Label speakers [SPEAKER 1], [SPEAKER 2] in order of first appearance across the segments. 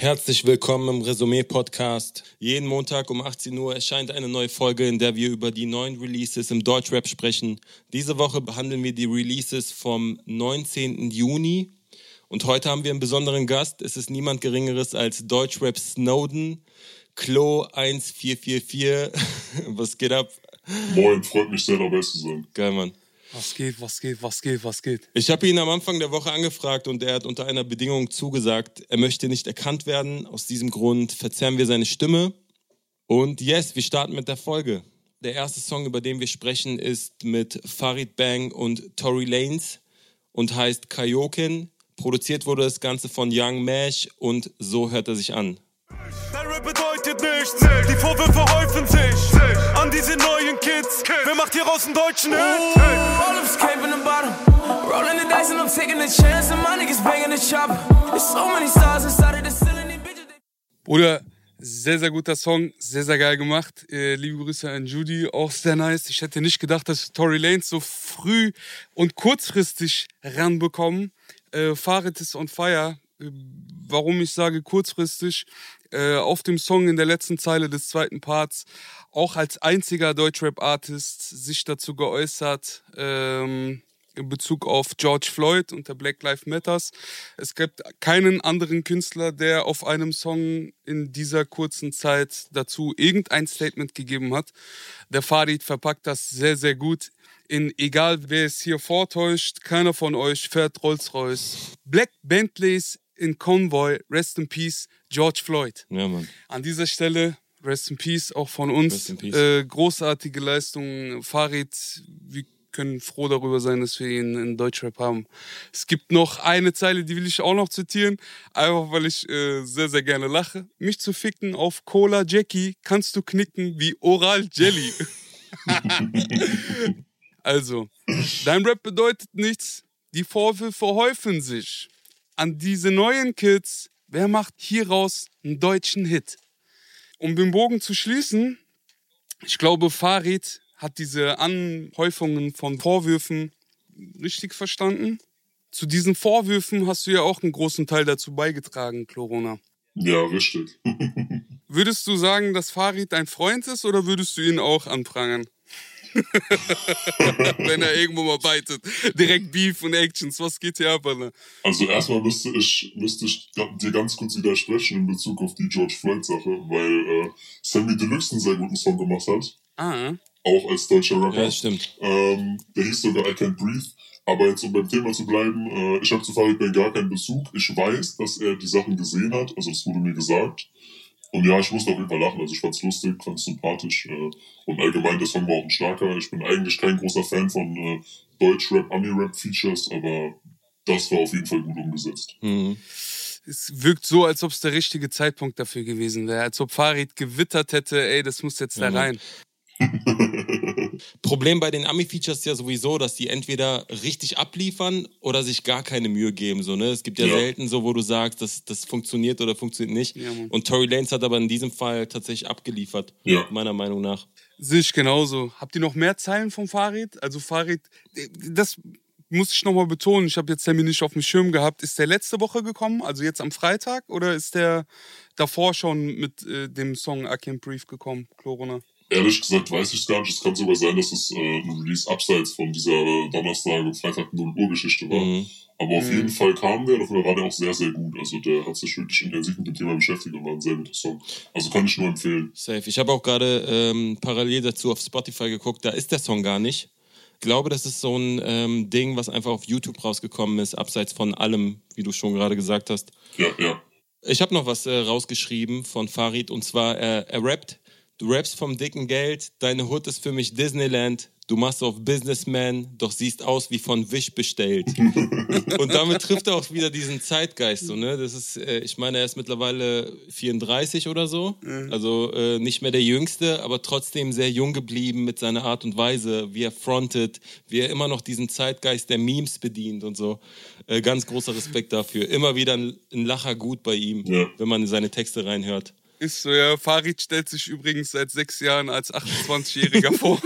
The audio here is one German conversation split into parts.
[SPEAKER 1] Herzlich willkommen im Resümee-Podcast. Jeden Montag um 18 Uhr erscheint eine neue Folge, in der wir über die neuen Releases im Deutschrap sprechen. Diese Woche behandeln wir die Releases vom 19. Juni. Und heute haben wir einen besonderen Gast. Es ist niemand Geringeres als Deutschrap Snowden, Klo 1444. Was geht ab?
[SPEAKER 2] Moin, freut mich sehr dabei zu sein.
[SPEAKER 1] Geil, Mann.
[SPEAKER 3] Was geht, was geht, was geht, was geht?
[SPEAKER 1] Ich habe ihn am Anfang der Woche angefragt und er hat unter einer Bedingung zugesagt, er möchte nicht erkannt werden. Aus diesem Grund verzerren wir seine Stimme. Und yes, wir starten mit der Folge. Der erste Song, über den wir sprechen, ist mit Farid Bang und Tory Lanez und heißt Kaioken. Produziert wurde das Ganze von Young Mash und so hört er sich an.
[SPEAKER 4] Rap bedeutet nichts, die Vorwürfe häufen sich an diese neuen Kids. Wer macht hier raus einen deutschen Hit?
[SPEAKER 5] Olives came from the bottom. Rolling the dice and I'm taking a chance. And my niggas banging the chopper. There's so many stars inside of the ceiling.
[SPEAKER 3] Bruder, sehr, sehr guter Song, sehr, sehr geil gemacht. Äh, liebe Grüße an Judy, auch sehr nice. Ich hätte nicht gedacht, dass Tory Lanez so früh und kurzfristig ranbekommen. Äh, Farid ist on fire. Äh, Warum ich sage kurzfristig, äh, auf dem Song in der letzten Zeile des zweiten Parts auch als einziger Deutschrap-Artist sich dazu geäußert, ähm, in Bezug auf George Floyd und der Black Lives Matters. Es gibt keinen anderen Künstler, der auf einem Song in dieser kurzen Zeit dazu irgendein Statement gegeben hat. Der Farid verpackt das sehr, sehr gut in egal wer es hier vortäuscht, keiner von euch fährt Rolls-Royce. Black Bentleys in Convoy, Rest in Peace, George Floyd.
[SPEAKER 1] Ja, Mann.
[SPEAKER 3] An dieser Stelle Rest in Peace auch von
[SPEAKER 1] Rest
[SPEAKER 3] uns.
[SPEAKER 1] in peace.
[SPEAKER 3] Äh, großartige Leistung. Farid, wir können froh darüber sein, dass wir ihn in Deutschrap haben. Es gibt noch eine Zeile, die will ich auch noch zitieren, einfach weil ich äh, sehr, sehr gerne lache. Mich zu ficken auf Cola Jackie kannst du knicken wie Oral Jelly. also, dein Rap bedeutet nichts. Die Vorwürfe häufen sich. An diese neuen Kids, wer macht hieraus einen deutschen Hit? Um den Bogen zu schließen, ich glaube, Farid hat diese Anhäufungen von Vorwürfen richtig verstanden. Zu diesen Vorwürfen hast du ja auch einen großen Teil dazu beigetragen, Corona.
[SPEAKER 2] Ja, richtig.
[SPEAKER 3] Würdest du sagen, dass Farid dein Freund ist oder würdest du ihn auch anprangern? Wenn er irgendwo mal beitet. Direkt Beef und Actions. Was geht hier ab, Alter?
[SPEAKER 2] Also erstmal müsste ich, müsste ich dir ganz kurz widersprechen in Bezug auf die George Floyd-Sache, weil äh, Sammy Deluxe einen sehr guten Song gemacht hat,
[SPEAKER 3] Ah,
[SPEAKER 2] auch als deutscher Rapper.
[SPEAKER 1] Ja, das stimmt.
[SPEAKER 2] Ähm, der hieß sogar I Can't Breathe. Aber jetzt, um beim Thema zu bleiben, äh, ich habe zu Farid Bang gar keinen Bezug. Ich weiß, dass er die Sachen gesehen hat, also das wurde mir gesagt. Und ja, ich musste auf jeden Fall lachen. Also ich fand's lustig, fand's sympathisch. Äh, und allgemein, der Song war auch ein starker. Ich bin eigentlich kein großer Fan von äh, Deutsch-Rap, Ami-Rap-Features, aber das war auf jeden Fall gut umgesetzt.
[SPEAKER 1] Mhm.
[SPEAKER 3] es wirkt so, als ob es der richtige Zeitpunkt dafür gewesen wäre. Als ob Farid gewittert hätte, ey, das muss jetzt da
[SPEAKER 1] Ja,
[SPEAKER 3] rein.
[SPEAKER 1] Problem bei den Ami-Features ist ja sowieso, dass die entweder richtig abliefern oder sich gar keine Mühe geben. So, ne? Es gibt ja,
[SPEAKER 2] Ja.
[SPEAKER 1] selten so, wo du sagst, das, das funktioniert oder funktioniert nicht.
[SPEAKER 3] Ja.
[SPEAKER 1] Und Tory Lanez hat aber in diesem Fall tatsächlich abgeliefert,
[SPEAKER 2] Ja.
[SPEAKER 1] meiner Meinung nach.
[SPEAKER 3] Sehe ich genauso. Habt ihr noch mehr Zeilen vom Farid? Also Farid, das muss ich nochmal betonen, ich habe jetzt Sammy nicht auf dem Schirm gehabt. Ist der letzte Woche gekommen, also jetzt am Freitag, oder ist der davor schon mit äh, dem Song I Can't Breathe gekommen, Corona?
[SPEAKER 2] Ehrlich gesagt weiß ich es gar nicht. Es kann sogar sein, dass es äh, ein Release abseits von dieser äh, Donnerstag und Freitag 0 Uhr Geschichte war.
[SPEAKER 1] Mhm.
[SPEAKER 2] Aber auf
[SPEAKER 3] Mhm.
[SPEAKER 2] jeden Fall kam der, dafür war der auch sehr, sehr gut. Also der hat sich wirklich intensiv mit dem Thema beschäftigt und war ein sehr guter Song. Also kann ich nur empfehlen.
[SPEAKER 1] Safe. Ich habe auch gerade ähm, parallel dazu auf Spotify geguckt, da ist der Song gar nicht. Ich glaube, das ist so ein ähm, Ding, was einfach auf YouTube rausgekommen ist, abseits von allem, wie du schon gerade gesagt hast.
[SPEAKER 2] Ja, ja.
[SPEAKER 1] Ich habe noch was äh, rausgeschrieben von Farid und zwar, äh, er rappt, du rappst vom dicken Geld, deine Hut ist für mich Disneyland, du machst auf Businessman, doch siehst aus wie von Wish bestellt. und damit trifft er auch wieder diesen Zeitgeist, so, ne? Das ist, äh, ich meine, er ist mittlerweile 34 oder so, also äh, nicht mehr der Jüngste, aber trotzdem sehr jung geblieben mit seiner Art und Weise, wie er frontet, wie er immer noch diesen Zeitgeist der Memes bedient und so. Äh, ganz großer Respekt dafür. Immer wieder ein, ein Lacher gut bei ihm,
[SPEAKER 2] Ja.
[SPEAKER 1] wenn man in seine Texte reinhört.
[SPEAKER 3] Ist so, ja. Farid stellt sich übrigens seit sechs Jahren als 28-Jähriger vor.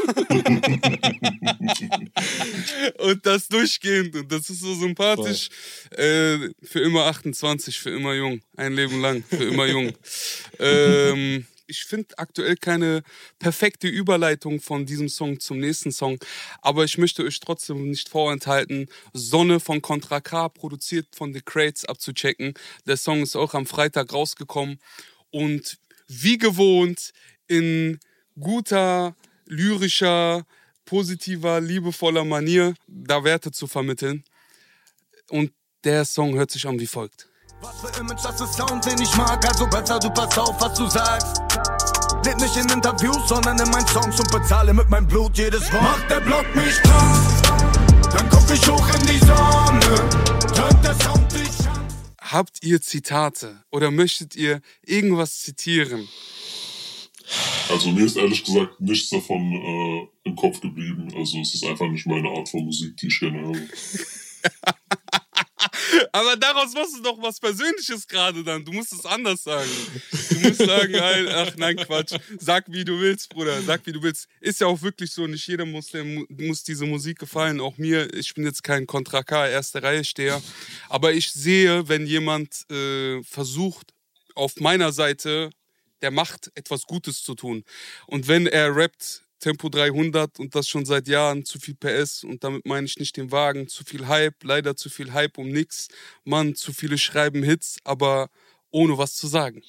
[SPEAKER 3] und das durchgehend. Und das ist so sympathisch. Äh, für immer 28, für immer jung. Ein Leben lang, für immer jung. ähm, ich finde aktuell keine perfekte Überleitung von diesem Song zum nächsten Song, aber ich möchte euch trotzdem nicht vorenthalten, Sonne von Contra K, produziert von The Crates, abzuchecken. Der Song ist auch am Freitag rausgekommen und wie gewohnt in guter, lyrischer, positiver, liebevoller Manier da Werte zu vermitteln. Und der Song hört sich an wie folgt.
[SPEAKER 6] Was für Image, das ist Sound, den ich mag, also besser du pass auf, was du sagst. Leb nicht in Interviews, sondern in meinen Songs und bezahle mit meinem Blut jedes Wort. Macht der Block mich krank, dann guck ich hoch in die Sonne, hört dich an.
[SPEAKER 3] Habt ihr Zitate oder möchtet ihr irgendwas zitieren?
[SPEAKER 2] Also mir ist ehrlich gesagt nichts davon äh, im Kopf geblieben. Also es ist einfach nicht meine Art von Musik, die ich gerne höre.
[SPEAKER 3] Aber daraus machst du doch was Persönliches gerade dann. Du musst es anders sagen. Du musst sagen, ach nein, Quatsch. Sag, wie du willst, Bruder. Sag, wie du willst. Ist ja auch wirklich so, nicht jeder muss, der, mu- muss diese Musik gefallen. Auch mir, ich bin jetzt kein Contra K, erste Reihe steher. Aber ich sehe, wenn jemand äh, versucht, auf meiner Seite der Macht etwas Gutes zu tun. Und wenn er rappt, Tempo 300 und das schon seit Jahren, zu viel PS und damit meine ich nicht den Wagen, zu viel Hype, leider zu viel Hype um nix. Mann, zu viele schreiben Hits, aber ohne was zu sagen.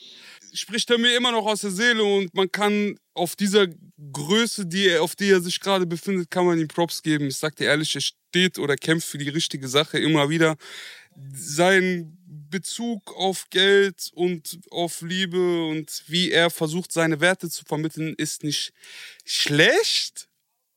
[SPEAKER 3] Spricht er mir immer noch aus der Seele und man kann auf dieser Größe, die er, auf die er sich gerade befindet, kann man ihm Props geben. Ich sag dir ehrlich, er steht oder kämpft für die richtige Sache immer wieder. Sein Bezug auf Geld und auf Liebe und wie er versucht, seine Werte zu vermitteln, ist nicht schlecht,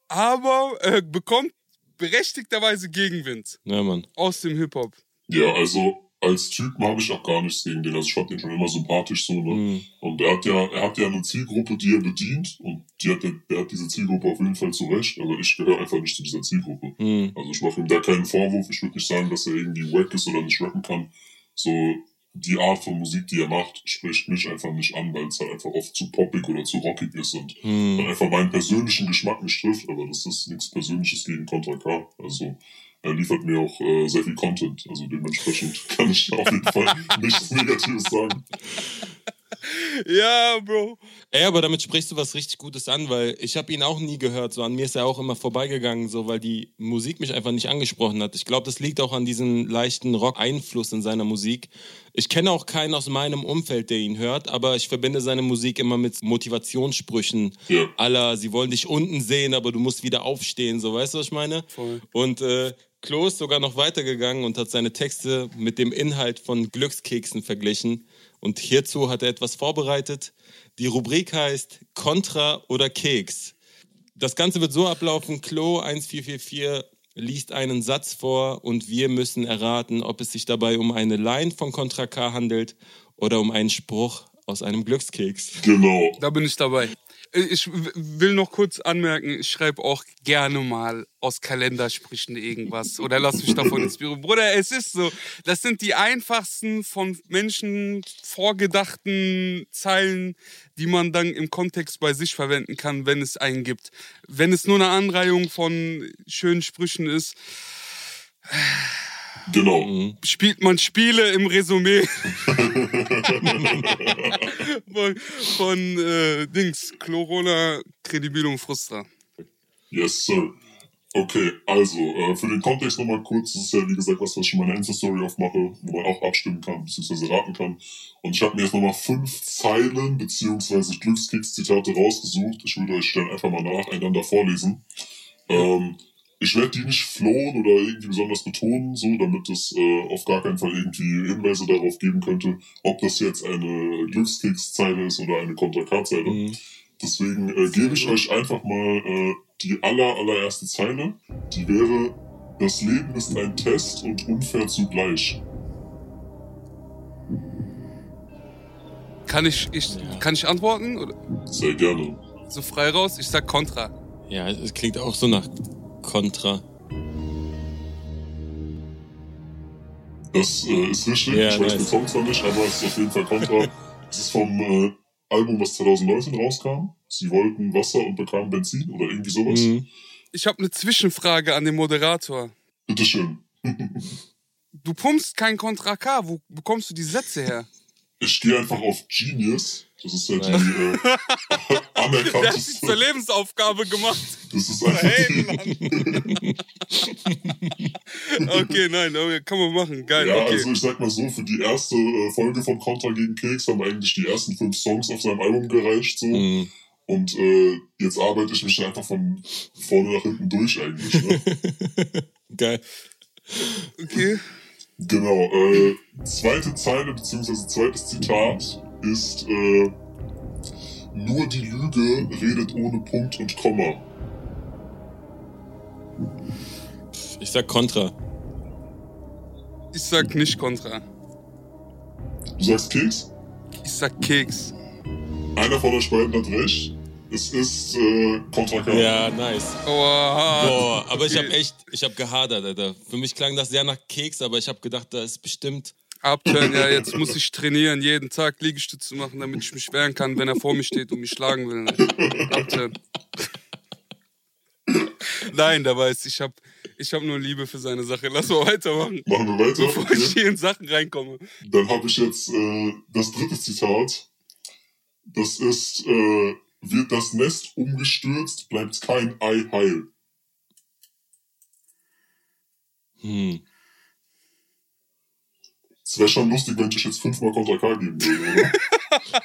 [SPEAKER 3] aber er bekommt berechtigterweise Gegenwind
[SPEAKER 1] Ja, Mann.
[SPEAKER 3] aus dem Hip-Hop.
[SPEAKER 2] Ja, also als Typ habe ich auch gar nichts gegen den. Also ich fand den schon immer sympathisch so, ne?
[SPEAKER 1] Mhm.
[SPEAKER 2] Und er hat ja, er hat ja eine Zielgruppe, die er bedient und die hat, der, der hat diese Zielgruppe auf jeden Fall zurecht, aber ich gehöre einfach nicht zu dieser Zielgruppe.
[SPEAKER 1] Mhm.
[SPEAKER 2] Also ich mache ihm da keinen Vorwurf. Ich würde nicht sagen, dass er irgendwie wack ist oder nicht rappen kann. So, die Art von Musik, die er macht, spricht mich einfach nicht an, weil es halt einfach oft zu poppig oder zu rockig ist und
[SPEAKER 1] Mhm.
[SPEAKER 2] einfach meinen persönlichen Geschmack nicht trifft. Aber das ist nichts Persönliches gegen Contra K. Also er liefert mir auch äh, sehr viel Content. Also dementsprechend kann ich auf jeden Fall nichts Negatives sagen.
[SPEAKER 3] Ja, Bro.
[SPEAKER 1] Ey, aber damit sprichst du was richtig Gutes an, weil ich habe ihn auch nie gehört. So an mir ist er auch immer vorbeigegangen, so weil die Musik mich einfach nicht angesprochen hat. Ich glaube, das liegt auch an diesem leichten Rock-Einfluss in seiner Musik. Ich kenne auch keinen aus meinem Umfeld, der ihn hört, aber ich verbinde seine Musik immer mit Motivationssprüchen.
[SPEAKER 2] Ja.
[SPEAKER 1] Aller, sie wollen dich unten sehen, aber du musst wieder aufstehen. So, weißt du, was ich meine?
[SPEAKER 3] Voll.
[SPEAKER 1] Und äh, Klo ist sogar noch weitergegangen und hat seine Texte mit dem Inhalt von Glückskeksen verglichen. Und hierzu hat er etwas vorbereitet. Die Rubrik heißt Kontra oder Keks. Das Ganze wird so ablaufen: Klo 1444 liest einen Satz vor und wir müssen erraten, ob es sich dabei um eine Line von Contra K handelt oder um einen Spruch aus einem Glückskeks.
[SPEAKER 2] Genau.
[SPEAKER 3] Da bin ich dabei. Ich w- will noch kurz anmerken, ich schreibe auch gerne mal aus Kalendersprüchen irgendwas oder lass mich davon inspirieren. Bruder, es ist so, das sind die einfachsten von Menschen vorgedachten Zeilen, die man dann im Kontext bei sich verwenden kann, wenn es einen gibt. Wenn es nur eine Anreihung von schönen Sprüchen ist,
[SPEAKER 2] Genau.
[SPEAKER 3] spielt man Spiele im Resümee von, von äh, Dings, Chlorona, Credibilum Frustra.
[SPEAKER 2] Yes, sir. Okay, also, äh, für den Kontext nochmal kurz, das ist ja wie gesagt was, was ich in meiner Insta-Story aufmache, wo man auch abstimmen kann, beziehungsweise raten kann. Und ich habe mir jetzt nochmal fünf Zeilen, beziehungsweise Glückskeks-Zitate rausgesucht. Ich würde euch dann einfach mal nacheinander vorlesen. Ähm, ich werde die nicht flohen oder irgendwie besonders betonen, so, damit es äh, auf gar keinen Fall irgendwie Hinweise darauf geben könnte, ob das jetzt eine Glückskeks-Zeile ist oder eine Kontra-K-Zeile.
[SPEAKER 1] Mhm.
[SPEAKER 2] Deswegen äh, gebe ich euch einfach mal äh, die aller, allererste Zeile. Die wäre, das Leben ist ein Test und unfair zugleich.
[SPEAKER 3] Kann ich, ich, kann ich antworten? Oder
[SPEAKER 2] Sehr gerne.
[SPEAKER 3] so frei raus? Ich sag Contra.
[SPEAKER 1] Ja, es klingt auch so nach Contra.
[SPEAKER 2] Das äh, ist richtig.
[SPEAKER 1] Ja,
[SPEAKER 2] ich weiß
[SPEAKER 1] nice.
[SPEAKER 2] den Song zwar nicht, aber es ist auf jeden Fall Kontra. Es ist vom äh, Album, was 2019 rauskam. Sie wollten Wasser und bekamen Benzin oder irgendwie sowas.
[SPEAKER 1] Mhm.
[SPEAKER 3] Ich habe eine Zwischenfrage an den Moderator.
[SPEAKER 2] Bitteschön.
[SPEAKER 3] Du pumpst kein Contra K. Wo bekommst du die Sätze her?
[SPEAKER 2] Ich gehe einfach auf Genius. Das ist ja die äh,
[SPEAKER 3] Der hat sich zur
[SPEAKER 2] anerkannteste.
[SPEAKER 3] Lebensaufgabe gemacht.
[SPEAKER 2] Das ist einfach
[SPEAKER 3] Hey, Mann. okay, nein, okay, kann man machen. Geil,
[SPEAKER 2] Ja,
[SPEAKER 3] okay.
[SPEAKER 2] also ich sag mal so, für die erste äh, Folge von Contra gegen Keks haben eigentlich die ersten fünf Songs auf seinem Album gereicht. So.
[SPEAKER 1] Mhm.
[SPEAKER 2] Und äh, jetzt arbeite ich mich einfach von vorne nach hinten durch eigentlich. Ne?
[SPEAKER 1] Geil.
[SPEAKER 3] okay.
[SPEAKER 2] genau. Äh, zweite Zeile beziehungsweise zweites Zitat ist äh, nur die Lüge redet ohne Punkt und Komma.
[SPEAKER 1] Ich sag Contra.
[SPEAKER 3] Ich sag nicht Contra.
[SPEAKER 2] Du sagst Keks?
[SPEAKER 3] Ich sag Keks.
[SPEAKER 2] Einer von euch beiden hat recht. Es ist äh, Contra K.
[SPEAKER 1] Ja, nice.
[SPEAKER 3] Oha.
[SPEAKER 1] Boah, aber ich
[SPEAKER 3] Okay.
[SPEAKER 1] habe echt, ich habe gehadert, Alter. Für mich klang das sehr nach Keks, aber ich habe gedacht, da ist bestimmt.
[SPEAKER 3] Abturn, ja, jetzt muss ich trainieren, jeden Tag Liegestütze machen, damit ich mich wehren kann, wenn er vor mir steht und mich schlagen will. Ne? Nein, da weiß ich, hab, ich hab nur Liebe für seine Sache. Lass mal weitermachen,
[SPEAKER 2] Machen wir weiter.
[SPEAKER 3] bevor ich
[SPEAKER 2] Okay.
[SPEAKER 3] hier in Sachen reinkomme.
[SPEAKER 2] Dann habe ich jetzt äh, das dritte Zitat. Das ist, äh, wird das Nest umgestürzt, bleibt kein Ei heil.
[SPEAKER 1] Hm.
[SPEAKER 2] Es wäre schon lustig, wenn ich euch jetzt fünfmal Contra K geben würde, oder?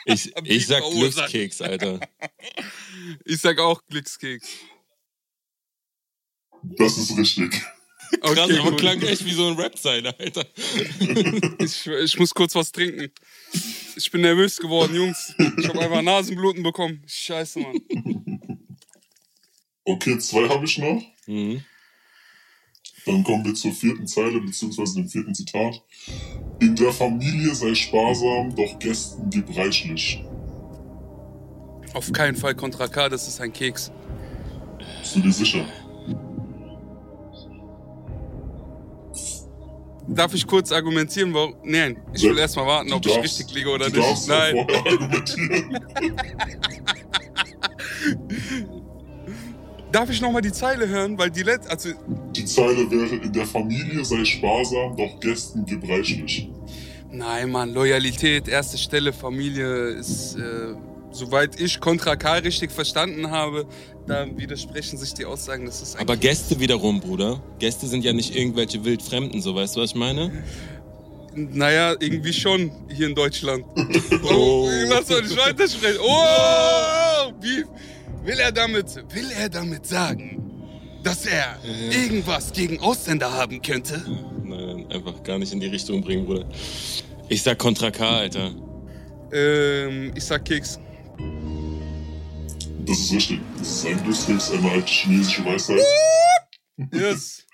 [SPEAKER 1] Ich, ich sag. Glückskeks, Alter.
[SPEAKER 3] Ich sag auch Glückskeks.
[SPEAKER 2] Das ist richtig.
[SPEAKER 1] Krass,
[SPEAKER 3] Okay,
[SPEAKER 1] aber
[SPEAKER 3] gut.
[SPEAKER 1] klang echt wie so ein Rap-Zeile, Alter.
[SPEAKER 3] Ich, ich muss kurz was trinken. Ich bin nervös geworden, Jungs. Ich habe einfach Nasenbluten bekommen. Scheiße, Mann.
[SPEAKER 2] Okay, zwei habe ich noch.
[SPEAKER 1] Mhm.
[SPEAKER 2] Dann kommen wir zur vierten Zeile, beziehungsweise dem vierten Zitat. In der Familie sei sparsam, doch Gästen gib reichlich.
[SPEAKER 3] Auf keinen Fall Contra K, das ist ein Keks.
[SPEAKER 2] Bist du dir sicher?
[SPEAKER 3] Darf ich kurz argumentieren, warum? Nein, ich will erst mal warten, ob ich
[SPEAKER 2] darfst-
[SPEAKER 3] richtig liege oder nicht. Nein. Darf ich nochmal die Zeile hören? Weil die letzte, also
[SPEAKER 2] Die Zeile wäre, in der Familie sei sparsam, doch Gästen gib reichlich.
[SPEAKER 3] Nein, Mann, Loyalität, erste Stelle, Familie ist, äh, soweit ich Contra K richtig verstanden habe, da widersprechen sich die Aussagen, das ist
[SPEAKER 1] Aber. Gäste wiederum, Bruder. Gäste sind ja nicht irgendwelche Wildfremden, so weißt du, was ich meine?
[SPEAKER 3] Naja, irgendwie schon hier in Deutschland.
[SPEAKER 1] Oh.
[SPEAKER 3] Oh, lass doch nicht weitersprechen. Oh, wie will er damit, will er damit sagen, dass er irgendwas gegen Ausländer haben könnte?
[SPEAKER 1] Nein, einfach gar nicht in die Richtung bringen, Bruder. Ich sag Contra K, Alter.
[SPEAKER 3] Ähm, ich sag Keks.
[SPEAKER 2] Das ist richtig. Das ist ein Glückskeks, eine alte chinesische Weisheit.
[SPEAKER 3] Yes.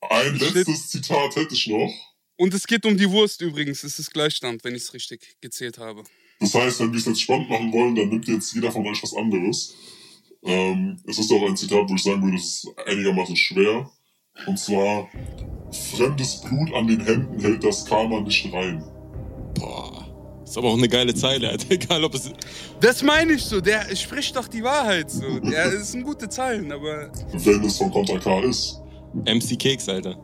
[SPEAKER 2] Ein letztes Zitat hätte ich noch.
[SPEAKER 3] Und es geht um die Wurst übrigens. Es ist Gleichstand, wenn ich es richtig gezählt habe.
[SPEAKER 2] Das heißt, wenn wir es jetzt spannend machen wollen, dann nimmt jetzt jeder von euch was anderes. Ähm, es ist auch ein Zitat, wo ich sagen würde, es ist einigermaßen schwer. Und zwar, fremdes Blut an den Händen hält das Karma nicht rein.
[SPEAKER 1] Ist aber auch eine geile Zeile, Alter. Egal, ob es.
[SPEAKER 3] Das meine ich so. Der spricht doch die Wahrheit so. Der ist ein gute Zeilen, aber
[SPEAKER 2] Wenn es von Contra K ist.
[SPEAKER 1] MC Keks, Alter.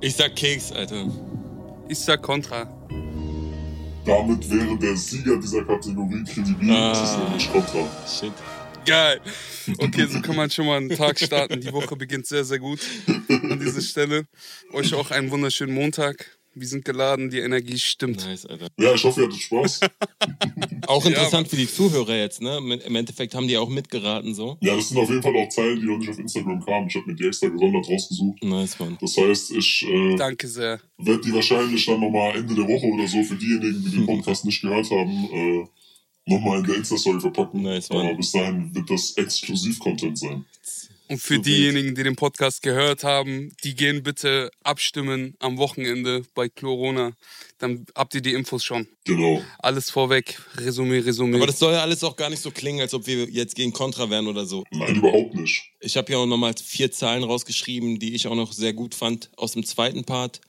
[SPEAKER 1] Ich sag Keks, Alter.
[SPEAKER 3] ich sag Contra.
[SPEAKER 2] Damit wäre der Sieger dieser Kategorie Kredibil. Das ist
[SPEAKER 1] Ah.
[SPEAKER 2] nämlich Contra.
[SPEAKER 1] Shit.
[SPEAKER 3] Geil. Okay, so kann man schon mal einen Tag starten. Die Woche beginnt sehr, sehr gut an dieser Stelle. Euch auch einen wunderschönen Montag. Wir sind geladen, die Energie stimmt.
[SPEAKER 1] Nice, Alter.
[SPEAKER 2] Ja, ich hoffe, ihr hattet Spaß.
[SPEAKER 1] Auch interessant für die Zuhörer jetzt, ne? Im Endeffekt haben die auch mitgeraten, so.
[SPEAKER 2] Ja, das sind auf jeden Fall auch Zeilen, die noch nicht auf Instagram kamen. Ich habe mir die extra gesondert rausgesucht.
[SPEAKER 1] Nice, Mann.
[SPEAKER 2] Das heißt, ich äh,
[SPEAKER 3] Danke sehr.
[SPEAKER 2] werde die wahrscheinlich dann nochmal Ende der Woche oder so für diejenigen, die den Podcast nicht gehört haben, äh, nochmal in der Insta-Story verpacken.
[SPEAKER 1] Nice, Mann.
[SPEAKER 2] Aber bis dahin wird das Exklusiv-Content sein.
[SPEAKER 3] Und für
[SPEAKER 1] So
[SPEAKER 3] diejenigen, die den Podcast gehört haben, die gehen bitte abstimmen am Wochenende bei Corona. Dann habt ihr die Infos schon.
[SPEAKER 2] Genau.
[SPEAKER 3] Alles vorweg. Resümee, Resümee.
[SPEAKER 1] Aber das soll ja alles auch gar nicht so klingen, als ob wir jetzt gegen Contra wären oder so.
[SPEAKER 2] Nein, überhaupt nicht.
[SPEAKER 1] Ich habe ja auch nochmal vier Zahlen rausgeschrieben, die ich auch noch sehr gut fand aus dem zweiten Part.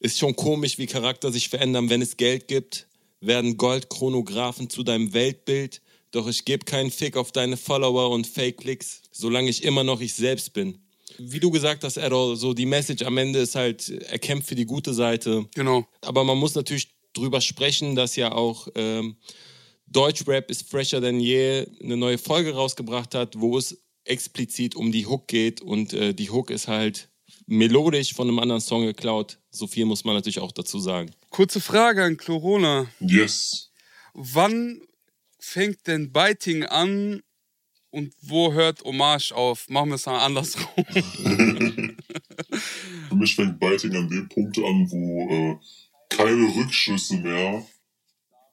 [SPEAKER 1] Ist schon komisch, wie Charakter sich verändern, wenn es Geld gibt. werden Goldchronographen zu deinem Weltbild. Doch ich gebe keinen Fick auf deine Follower und Fake-Klicks, solange ich immer noch ich selbst bin. Wie du gesagt hast, Errol, so die Message am Ende ist halt, er kämpft für die gute Seite.
[SPEAKER 3] Genau.
[SPEAKER 1] Aber man muss natürlich drüber sprechen, dass ja auch ähm, Deutschrap ist fresher denn je eine neue Folge rausgebracht hat, wo es explizit um die Hook geht und äh, die Hook ist halt melodisch von einem anderen Song geklaut. So viel muss man natürlich auch dazu sagen.
[SPEAKER 3] Kurze Frage an Corona.
[SPEAKER 2] Yes.
[SPEAKER 3] Wann fängt denn Biting an und wo hört Hommage auf? Machen wir es mal andersrum.
[SPEAKER 2] Für mich fängt Biting an dem Punkt an, wo äh, keine Rückschlüsse mehr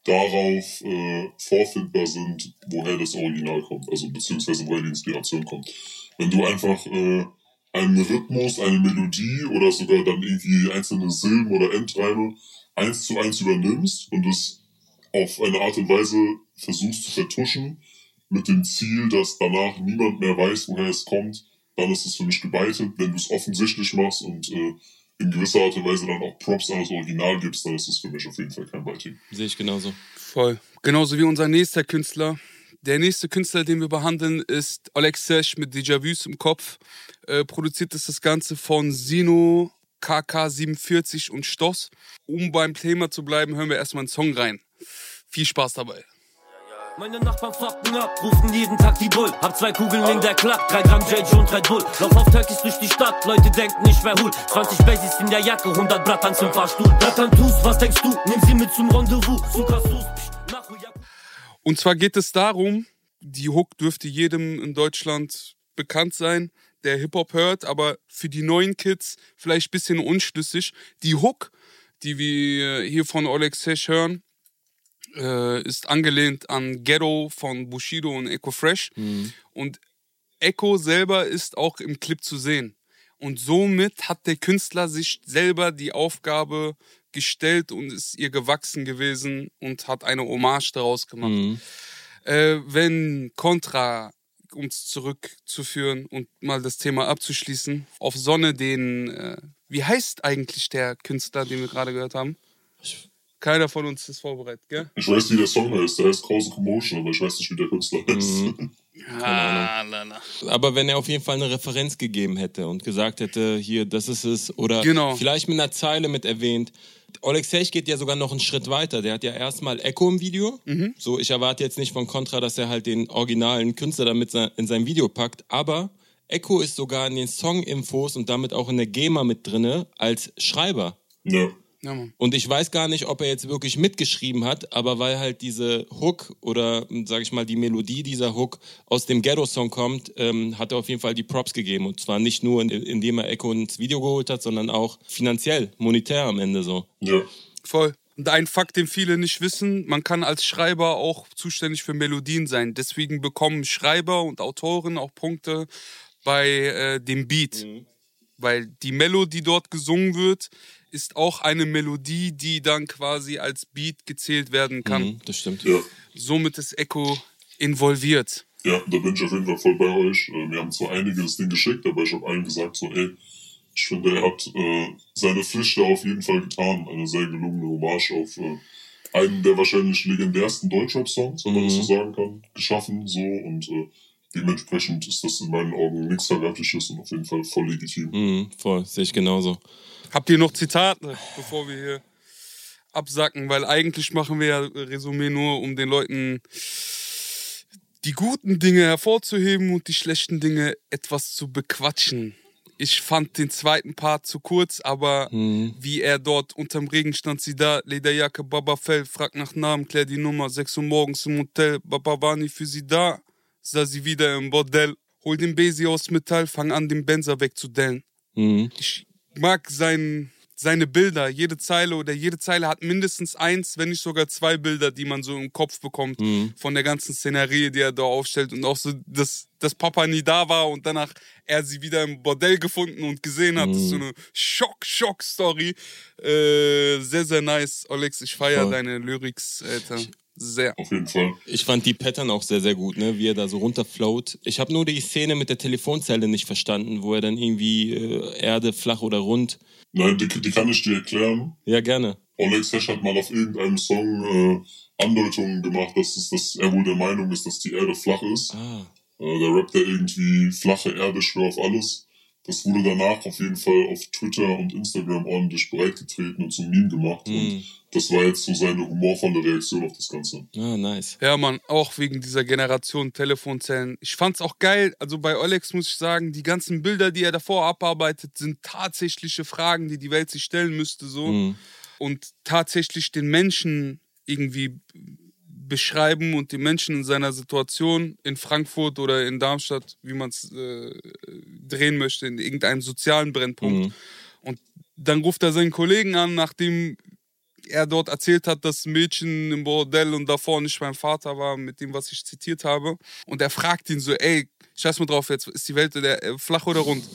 [SPEAKER 2] darauf äh, vorfindbar sind, woher das Original kommt, also beziehungsweise woher die Inspiration kommt. Wenn du einfach äh, einen Rhythmus, eine Melodie oder sogar dann irgendwie einzelne Silben oder Endreime eins zu eins übernimmst und es auf eine Art und Weise versuchst zu vertuschen, mit dem Ziel, dass danach niemand mehr weiß, woher es kommt, dann ist es für mich gebeitet. Wenn du es offensichtlich machst und äh, in gewisser Art und Weise dann auch Props an das Original gibst, dann ist es für mich auf jeden Fall kein Biting.
[SPEAKER 1] Sehe ich genauso.
[SPEAKER 3] Voll. Genauso wie unser nächster Künstler. Der nächste Künstler, den wir behandeln, ist Alex Sesh mit Déjà-vus im Kopf. Äh, produziert ist das Ganze von Sino, KK47 und Stoss. Um beim Thema zu bleiben, hören wir erstmal einen Song rein. Viel Spaß dabei.
[SPEAKER 7] Meine Nachbarn fucken ab, rufen jeden Tag die Bull. Hab zwei Kugeln in der Klack, 3 Gramm JJ und Red Bull. Lauf auf Turkish durch die Stadt, Leute denken, ich wär Hul. 20 Basics in der Jacke, 100 Brattans im Fahrstuhl. Brattern tust, was denkst du? Nimm sie mit zum Rendezvous. Nach
[SPEAKER 3] Und zwar geht es darum, die Hook dürfte jedem in Deutschland bekannt sein, der Hip-Hop hört, aber für die neuen Kids vielleicht ein bisschen unschlüssig. Die Hook, die wir hier von Oleg Sesh hören, äh, ist angelehnt an Ghetto von Bushido und Echo Fresh. Und Echo selber ist auch im Clip zu sehen. Und somit hat der Künstler sich selber die Aufgabe gestellt und ist ihr gewachsen gewesen und hat eine Hommage daraus gemacht. Äh, wenn Contra, um es zurückzuführen und mal das Thema abzuschließen, auf Sonne den, äh, wie heißt eigentlich der Künstler, den wir gerade gehört haben? Keiner von uns ist vorbereitet, gell?
[SPEAKER 2] Ich weiß, wie der Song heißt, der heißt Cause Commotion, aber ich weiß nicht, wie der Künstler heißt.
[SPEAKER 3] Ah, la, la.
[SPEAKER 1] Aber wenn er auf jeden Fall eine Referenz gegeben hätte und gesagt hätte, hier, das ist es, oder
[SPEAKER 3] Genau.
[SPEAKER 1] vielleicht mit einer Zeile mit erwähnt. Oleg Sech geht ja sogar noch einen Schritt weiter. Der hat ja erstmal Echo im Video. So, ich erwarte jetzt nicht von Contra, dass er halt den originalen Künstler damit in sein Video packt, aber Echo ist sogar in den Song-Infos und damit auch in der GEMA mit drinne als Schreiber.
[SPEAKER 2] Ja.
[SPEAKER 3] Ja.
[SPEAKER 1] Und ich weiß gar nicht, ob er jetzt wirklich mitgeschrieben hat, aber weil halt diese Hook oder, sag ich mal, die Melodie dieser Hook aus dem Ghetto-Song kommt, ähm, hat er auf jeden Fall die Props gegeben. Und zwar nicht nur, in, indem er Echo ins Video geholt hat, sondern auch finanziell, monetär am Ende so.
[SPEAKER 2] Ja.
[SPEAKER 3] Voll. Und ein Fakt, den viele nicht wissen, man kann als Schreiber auch zuständig für Melodien sein. Deswegen bekommen Schreiber und Autoren auch Punkte bei äh, dem Beat. Weil die Melodie, die dort gesungen wird, ist auch eine Melodie, die dann quasi als Beat gezählt werden kann.
[SPEAKER 1] Mhm, das stimmt.
[SPEAKER 2] Ja.
[SPEAKER 3] Somit ist Echo involviert.
[SPEAKER 2] Ja, da bin ich auf jeden Fall voll bei euch. Äh, Wir haben zwar einige das Ding geschickt, aber ich habe allen gesagt, so, ey, ich finde, er hat äh, seine Pflicht da auf jeden Fall getan. Eine sehr gelungene Hommage auf äh, einen der wahrscheinlich legendärsten Deutschrap-Songs, wenn man das so sagen kann, geschaffen, so und äh, dementsprechend ist das in meinen Augen nichts Verwerfliches und auf jeden Fall voll legitim.
[SPEAKER 1] Mhm, voll, sehe ich genauso.
[SPEAKER 3] Habt ihr noch Zitate, bevor wir hier absacken? Weil eigentlich machen wir ja Resümee nur, um den Leuten die guten Dinge hervorzuheben und die schlechten Dinge etwas zu bequatschen. Ich fand den zweiten Part zu kurz, aber wie er dort unterm Regen stand, sie da, Lederjacke, Baba Fell, fragt nach Namen, klär die Nummer, 6 Uhr morgens im Hotel, Baba war nie für sie da, sah sie wieder im Bordell, hol den Besi aus Metall, fang an, den Benzer wegzudellen
[SPEAKER 1] Mhm.
[SPEAKER 3] ich mag sein, seine Bilder. Jede Zeile oder jede Zeile hat mindestens eins, wenn nicht sogar zwei Bilder, die man so im Kopf bekommt von der ganzen Szenerie, die er da aufstellt. Und auch so, dass, dass Papa nie da war und danach er sie wieder im Bordell gefunden und gesehen hat. Das ist so eine Schock-Schock-Story. Äh, sehr, sehr nice. Alex, ich feiere deine Lyrics, Alter. Sehr.
[SPEAKER 2] Auf jeden Fall.
[SPEAKER 1] Ich fand die Pattern auch sehr, sehr gut, ne? wie er da so runterfloat. Ich habe nur die Szene mit der Telefonzelle nicht verstanden, wo er dann irgendwie äh, Erde flach oder rund.
[SPEAKER 2] Nein, die, die kann ich dir erklären.
[SPEAKER 1] Ja, gerne.
[SPEAKER 2] Olex Hesch hat mal auf irgendeinem Song äh, Andeutungen gemacht, dass, es, dass er wohl der Meinung ist, dass die Erde flach ist.
[SPEAKER 1] Ah.
[SPEAKER 2] Äh, der rappt ja irgendwie flache Erde, schwör auf alles. Das wurde danach auf jeden Fall auf Twitter und Instagram ordentlich breitgetreten und zum Meme gemacht.
[SPEAKER 1] Hm.
[SPEAKER 2] Und das war jetzt so seine humorvolle Reaktion auf das Ganze.
[SPEAKER 1] Ah, nice.
[SPEAKER 3] Ja, Mann, auch wegen dieser Generation Telefonzellen. Ich fand's auch geil. Also bei Olex muss ich sagen, die ganzen Bilder, die er davor abarbeitet, sind tatsächliche Fragen, die die Welt sich stellen müsste, so.
[SPEAKER 1] Mhm.
[SPEAKER 3] Und tatsächlich den Menschen irgendwie beschreiben und die Menschen in seiner Situation in Frankfurt oder in Darmstadt, wie man es äh, drehen möchte, in irgendeinem sozialen Brennpunkt.
[SPEAKER 1] Mhm.
[SPEAKER 3] Und dann ruft er seinen Kollegen an, nachdem er dort erzählt hat, dass Mädchen im Bordell und davor nicht mein Vater war, mit dem, was ich zitiert habe. Und er fragt ihn so, ey, scheiß mal drauf jetzt, ist die Welt der, äh, flach oder rund?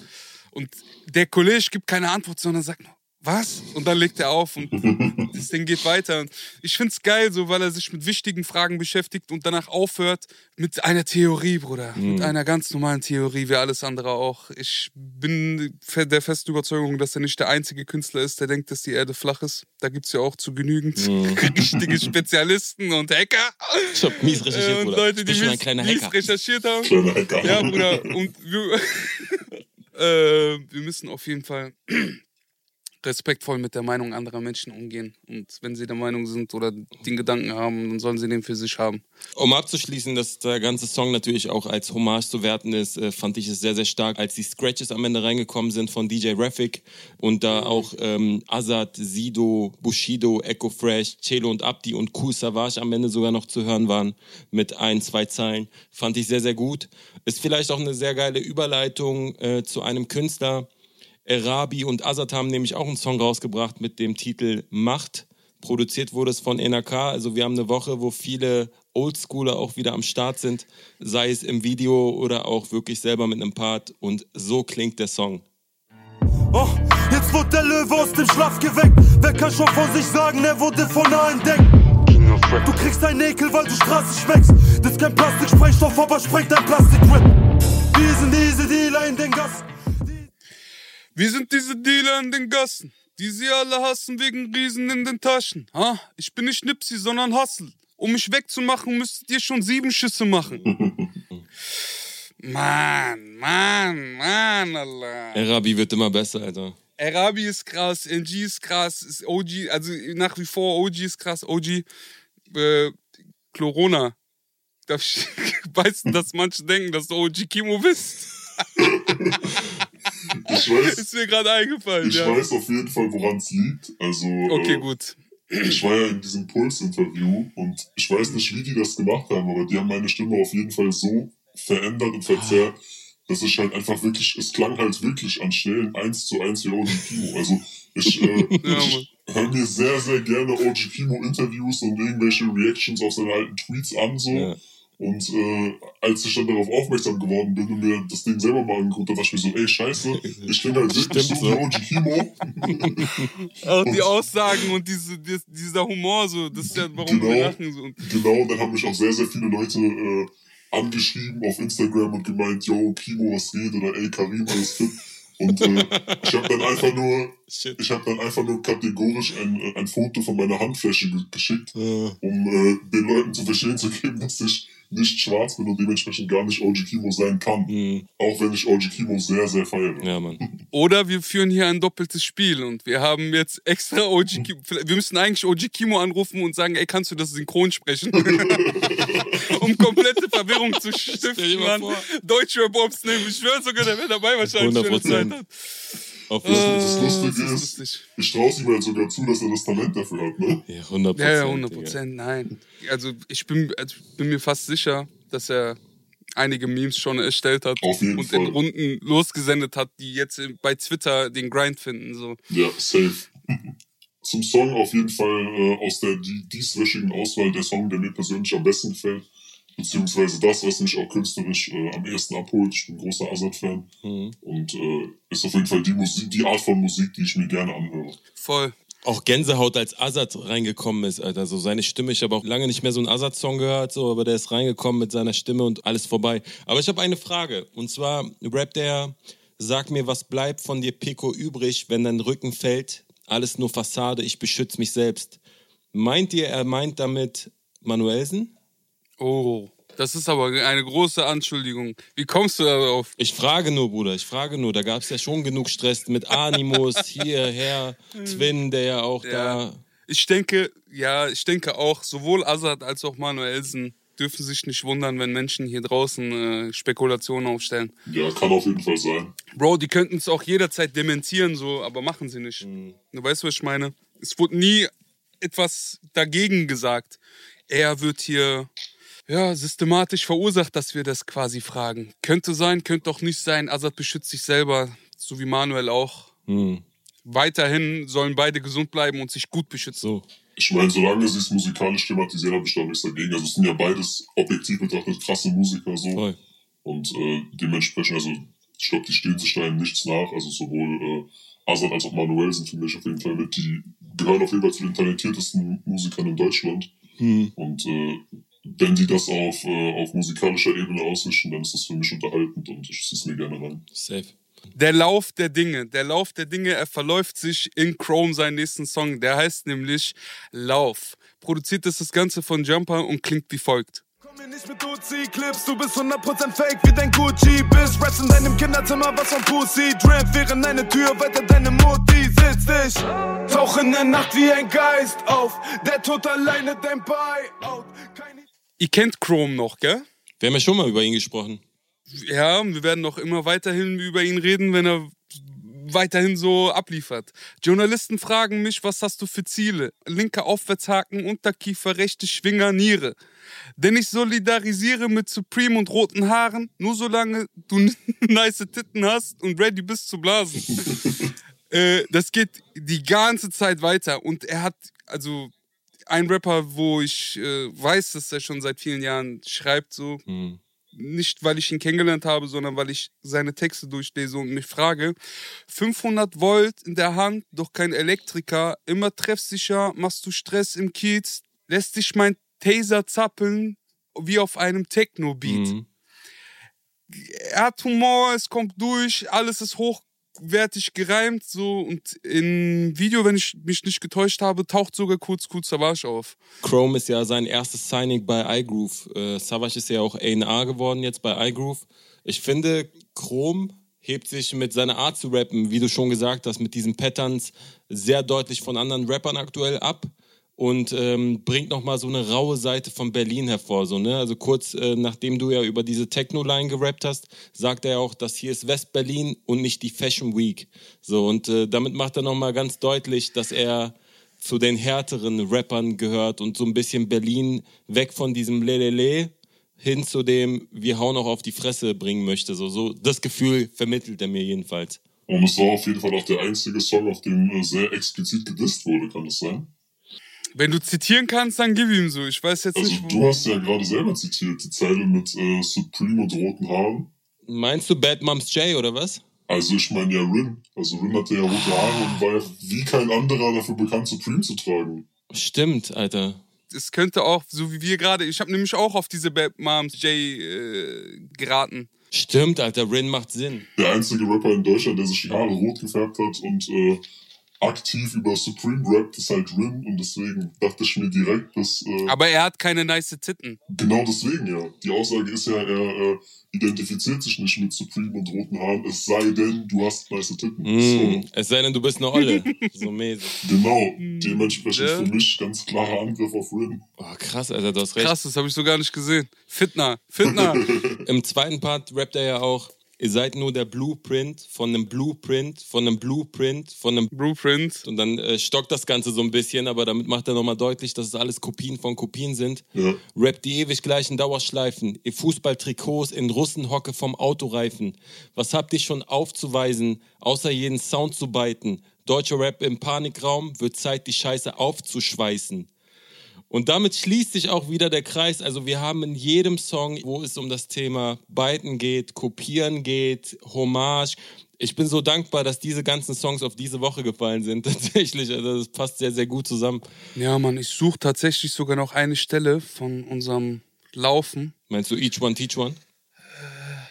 [SPEAKER 3] Und der Kollege gibt keine Antwort, sondern sagt nur, was? Und dann legt er auf und das Ding geht weiter. Und ich find's geil, so weil er sich mit wichtigen Fragen beschäftigt und danach aufhört mit einer Theorie, Bruder. Mit einer ganz normalen Theorie, wie alles andere auch. Ich bin der festen Überzeugung, dass er nicht der einzige Künstler ist, der denkt, dass die Erde flach ist. Da gibt's ja auch zu genügend richtige Spezialisten und Hacker.
[SPEAKER 1] Ich hab mies recherchiert,
[SPEAKER 3] Äh, und
[SPEAKER 1] Bruder.
[SPEAKER 3] Leute,
[SPEAKER 1] ich
[SPEAKER 3] die
[SPEAKER 1] bin schon ein
[SPEAKER 3] mies,
[SPEAKER 1] kleiner
[SPEAKER 3] mies
[SPEAKER 1] Hacker.
[SPEAKER 3] recherchiert haben.
[SPEAKER 2] Kleiner Hacker.
[SPEAKER 3] Ja, Bruder. Und wir, äh, wir müssen auf jeden Fall respektvoll mit der Meinung anderer Menschen umgehen. Und wenn sie der Meinung sind oder den Gedanken haben, dann sollen sie den für sich haben.
[SPEAKER 1] Um abzuschließen, dass der ganze Song natürlich auch als Hommage zu werten ist, äh, fand ich es sehr, sehr stark, als die Scratches am Ende reingekommen sind von DJ Raffic und da auch ähm, Azad, Sido, Bushido, Echo Fresh, Celo und Abdi und Cool Savage am Ende sogar noch zu hören waren mit ein, zwei Zeilen. Fand ich sehr, sehr gut. Ist vielleicht auch eine sehr geile Überleitung äh, zu einem Künstler. Erabi und Azad haben nämlich auch einen Song rausgebracht mit dem Titel Macht. Produziert wurde es von NRK. Also wir haben eine Woche, wo viele Oldschooler auch wieder am Start sind, sei es im Video oder auch wirklich selber mit einem Part. Und so klingt der Song.
[SPEAKER 4] Oh, jetzt wird der Löwe aus dem Schlaf geweckt. Wer kann schon von sich sagen, er wurde von allen entdeckt? Du kriegst einen Ekel, weil du Straße schmeckst. Das ist kein Plastiksprengstoff, aber sprengt dein Plastikrip. Wir sind diese Dealer in den Gassen.
[SPEAKER 3] Wir sind diese Dealer in den Gassen, die sie alle hassen wegen Riesen in den Taschen. Ha? Ich bin nicht Nipsi, sondern Hustle. Um mich wegzumachen, müsstet ihr schon sieben Schüsse machen. Mann, Mann, Mann, Allah.
[SPEAKER 1] Erabi wird immer besser, Alter.
[SPEAKER 3] Arabi ist krass, NG ist krass, ist OG, also nach wie vor OG ist krass, OG, äh, Corona. Darf ich, du, dass manche denken, dass du OG Kimo bist?
[SPEAKER 2] Ich weiß,
[SPEAKER 3] Ist mir gerade eingefallen,
[SPEAKER 2] ich
[SPEAKER 3] ja.
[SPEAKER 2] weiß auf jeden Fall, woran es liegt. Also,
[SPEAKER 3] Okay,
[SPEAKER 2] äh,
[SPEAKER 3] gut.
[SPEAKER 2] ich war ja in diesem Puls-Interview und ich weiß nicht, wie die das gemacht haben, aber die haben meine Stimme auf jeden Fall so verändert und verzerrt, dass ich halt einfach wirklich, es klang halt wirklich an Stellen eins zu eins wie OG Kimo. Also ich, äh, ich höre mir sehr, sehr gerne OG Kimo Interviews und irgendwelche Reactions auf seine alten Tweets an so.
[SPEAKER 1] Ja.
[SPEAKER 2] Und äh, als ich dann darauf aufmerksam geworden bin und mir das Ding selber mal angeguckt habe, dachte ich mir so, ey, scheiße, ich klinge halt wirklich so
[SPEAKER 1] Stimmt
[SPEAKER 2] wie
[SPEAKER 1] so.
[SPEAKER 2] OG Kimo.
[SPEAKER 3] Auch die Aussagen und diese, dies- dieser Humor, so, das ist ja, warum wir
[SPEAKER 2] Genau.
[SPEAKER 3] lachen. So. Und
[SPEAKER 2] Genau, und dann haben mich auch sehr, sehr viele Leute äh, angeschrieben auf Instagram und gemeint, yo, Kimo, was geht? Oder ey, Karim, alles fit? Und äh, ich habe dann einfach nur,
[SPEAKER 1] Shit.
[SPEAKER 2] ich habe dann einfach nur kategorisch ein, äh, ein Foto von meiner Handfläche ge geschickt, um äh, den Leuten zu verstehen zu geben, dass ich nicht schwarz bin und dementsprechend gar nicht OG Kimo sein kann.
[SPEAKER 1] mh,
[SPEAKER 2] Auch wenn ich OG Kimo sehr, sehr feiere.
[SPEAKER 1] ja, Mann.
[SPEAKER 3] Oder wir führen hier ein doppeltes Spiel und wir haben jetzt extra OG Kimo. Wir müssen eigentlich OG Kimo anrufen und sagen, ey, kannst du das synchron sprechen? um komplette Verwirrung zu stiften, Mann. Deutsche Ops nehmen. Ich schwör sogar, der wäre dabei wahrscheinlich. wenn er
[SPEAKER 1] 100%.
[SPEAKER 3] Zeit hat.
[SPEAKER 1] Auf
[SPEAKER 2] Das,
[SPEAKER 1] jeden
[SPEAKER 2] das
[SPEAKER 3] das
[SPEAKER 2] Lustige
[SPEAKER 3] ist
[SPEAKER 2] ist,
[SPEAKER 3] lustig.
[SPEAKER 2] ich traue es ihm halt sogar zu, dass er das Talent dafür hat, ne?
[SPEAKER 1] Ja, 100
[SPEAKER 3] Ja, ja, 100 Prozent, nein. Also ich bin, also bin mir fast sicher, dass er einige Memes schon erstellt hat
[SPEAKER 2] Auf jeden
[SPEAKER 3] und
[SPEAKER 2] Fall.
[SPEAKER 3] in Runden losgesendet hat, die jetzt bei Twitter den Grind finden. So.
[SPEAKER 2] Ja, safe. Zum Song auf jeden Fall äh, aus der die- dieswöchigen Auswahl der Song, der mir persönlich am besten gefällt. Beziehungsweise das, was mich auch künstlerisch äh, am ehesten abholt. Ich bin großer Azad-Fan.
[SPEAKER 1] Mhm.
[SPEAKER 2] Und äh, ist auf jeden Fall die Musik, die Art von Musik, die ich mir gerne anhöre.
[SPEAKER 3] Voll.
[SPEAKER 1] Auch Gänsehaut, als Azad reingekommen ist, Alter. So seine Stimme. Ich habe auch lange nicht mehr so einen Azad-Song gehört, so, aber der ist reingekommen mit seiner Stimme und alles vorbei. Aber ich habe eine Frage. Und zwar rappt er, sag mir, was bleibt von dir, Pico, übrig, wenn dein Rücken fällt? alles nur Fassade, ich beschütze mich selbst. Meint ihr, er meint damit Manuelsen?
[SPEAKER 3] Oh, das ist aber eine große Anschuldigung. Wie kommst du darauf?
[SPEAKER 1] Ich frage nur, Bruder, ich frage nur. Da gab es ja schon genug Stress mit Animus, hierher, Twin, der ja auch
[SPEAKER 3] Ja.
[SPEAKER 1] da.
[SPEAKER 3] Ich denke, ja, ich denke auch, sowohl Azad als auch Manuelsen dürfen sich nicht wundern, wenn Menschen hier draußen äh, Spekulationen aufstellen.
[SPEAKER 2] Ja, kann auf jeden Fall sein.
[SPEAKER 3] Bro, die könnten es auch jederzeit dementieren, so, aber machen sie nicht. Du weißt, was ich meine? Es wurde nie etwas dagegen gesagt. Er wird hier ja, systematisch verursacht, dass wir das quasi fragen. Könnte sein, könnte doch nicht sein. Azad beschützt sich selber, so wie Manuel auch.
[SPEAKER 1] Hm,
[SPEAKER 3] Weiterhin sollen beide gesund bleiben und sich gut beschützen.
[SPEAKER 1] so.
[SPEAKER 2] Ich meine, solange sie es musikalisch thematisieren, habe ich da nichts dagegen. Also es sind ja beides objektiv betrachtet krasse Musiker so.
[SPEAKER 1] Voll.
[SPEAKER 2] Und äh, dementsprechend, also ich glaube, die stehen sich da in nichts nach. Also sowohl äh, Azad als auch Manuel sind für mich auf jeden Fall mit. Die gehören auf jeden Fall zu den talentiertesten Musikern in Deutschland.
[SPEAKER 1] Hm.
[SPEAKER 2] Und äh, wenn die das auf, äh, auf musikalischer Ebene ausrichten, dann ist das für mich unterhaltend und ich ziehe es mir gerne rein.
[SPEAKER 1] Safe.
[SPEAKER 3] Der Lauf der Dinge, der Lauf der Dinge, er verläuft sich in Chrome seinen nächsten Song. Der heißt nämlich Lauf. Produziert ist das Ganze von Jumper und klingt wie folgt.
[SPEAKER 6] Komm mir nicht mit Uzi-Clips, du bist 100% fake wie dein Gucci bist. Raps in deinem Kinderzimmer, was von Pussy Drip, während eine Tür weiter deine Mutti sitzt. Ich tauch in der Nacht wie ein Geist auf, der Tod alleine dein Buyout. Keine
[SPEAKER 3] Ihr kennt Chrome noch, gell?
[SPEAKER 1] Wir haben ja schon mal über ihn gesprochen.
[SPEAKER 3] Ja, wir werden noch immer weiterhin über ihn reden, wenn er weiterhin so abliefert. Journalisten fragen mich, was hast du für Ziele? Linker Aufwärtshaken, Unterkiefer, rechte Schwinger, Niere. Denn ich solidarisiere mit Supreme und roten Haaren, nur solange du nice Titten hast und ready bist zu blasen. äh, das geht die ganze Zeit weiter und er hat, also ein Rapper, wo ich äh, weiß, dass er schon seit vielen Jahren schreibt, so,
[SPEAKER 1] Hm.
[SPEAKER 3] nicht weil ich ihn kennengelernt habe, sondern weil ich seine Texte durchlese und mich frage, 500 Volt in der Hand, doch kein Elektriker, immer treffsicher, machst du Stress im Kiez, lässt dich mein Taser zappeln, wie auf einem Techno-Beat.
[SPEAKER 1] Hm.
[SPEAKER 3] Er hat Humor, es kommt durch, alles ist hochwertig gereimt, so, und im Video, wenn ich mich nicht getäuscht habe, taucht sogar kurz Kurz Savage auf.
[SPEAKER 1] Chrome ist ja sein erstes Signing bei iGroove. Äh, Savage ist ja auch A&R geworden jetzt bei iGroove. Ich finde, Chrome hebt sich mit seiner Art zu rappen, wie du schon gesagt hast, mit diesen Patterns sehr deutlich von anderen Rappern aktuell ab und ähm, bringt nochmal so eine raue Seite von Berlin hervor. So, ne? Also kurz äh, nachdem du ja über diese Techno-Line gerappt hast, sagt er ja auch, dass hier ist West-Berlin und nicht die Fashion Week. So, und äh, damit macht er nochmal ganz deutlich, dass er zu den härteren Rappern gehört und so ein bisschen Berlin weg von diesem Lelele hin zu dem wir hauen auch auf die Fresse bringen möchte. So, so das Gefühl vermittelt er mir jedenfalls.
[SPEAKER 2] Und es war auf jeden Fall auch der einzige Song, auf dem äh, sehr explizit gedisst wurde, kann das sein?
[SPEAKER 3] Wenn du zitieren kannst, dann gib ihm so. Ich weiß jetzt
[SPEAKER 2] Also
[SPEAKER 3] nicht,
[SPEAKER 2] du hast ja gerade selber zitiert, die Zeile mit äh, Supreme und roten Haaren.
[SPEAKER 1] Meinst du Bad Moms J oder was?
[SPEAKER 2] Also ich meine ja Rin. Also Rin hatte ja rote Haare und war ja wie kein anderer dafür bekannt, Supreme zu tragen.
[SPEAKER 1] Stimmt, Alter.
[SPEAKER 3] es könnte auch, so wie wir gerade, ich habe nämlich auch auf diese Bad Moms J äh, geraten.
[SPEAKER 1] Stimmt, Alter. Rin macht Sinn.
[SPEAKER 2] Der einzige Rapper in Deutschland, der sich die Haare rot gefärbt hat und äh, aktiv über Supreme rappt, ist halt Rin. Und deswegen dachte ich mir direkt, dass... Äh,
[SPEAKER 3] Aber er hat keine nice Titten.
[SPEAKER 2] Genau deswegen, ja. Die Aussage ist ja, er äh, identifiziert sich nicht mit Supreme und roten Haaren, es sei denn, du hast nice Titten.
[SPEAKER 1] Mm, es sei denn, du bist eine Olle. so mäßig.
[SPEAKER 2] So, genau. Dementsprechend
[SPEAKER 3] Ja.
[SPEAKER 2] für mich ganz klarer Angriff auf Rin.
[SPEAKER 1] Oh, krass, Alter, du hast recht.
[SPEAKER 3] Krass, das habe ich so gar nicht gesehen. Fitner, Fitner.
[SPEAKER 1] Im zweiten Part rappt er ja auch, ihr seid nur der Blueprint von einem Blueprint, von einem Blueprint, von einem
[SPEAKER 3] Blueprint.
[SPEAKER 1] und dann äh, stockt das Ganze so ein bisschen, aber damit macht er nochmal deutlich, dass es alles Kopien von Kopien sind.
[SPEAKER 2] Ja.
[SPEAKER 1] Rappt die ewig gleichen Dauerschleifen, ihr Fußballtrikots in Russenhocke vom Autoreifen. Was habt ihr schon aufzuweisen, außer jeden Sound zu biten? Deutscher Rap im Panikraum, wird Zeit, die Scheiße aufzuschweißen. Und damit schließt sich auch wieder der Kreis. Also wir haben in jedem Song, wo es um das Thema Biten geht, Kopieren geht, Hommage. Ich bin so dankbar, dass diese ganzen Songs auf diese Woche gefallen sind. Tatsächlich, also das passt sehr, sehr gut zusammen.
[SPEAKER 3] Ja, Mann, ich suche tatsächlich sogar noch eine Stelle von unserem Laufen.
[SPEAKER 1] Meinst du Each One Teach One?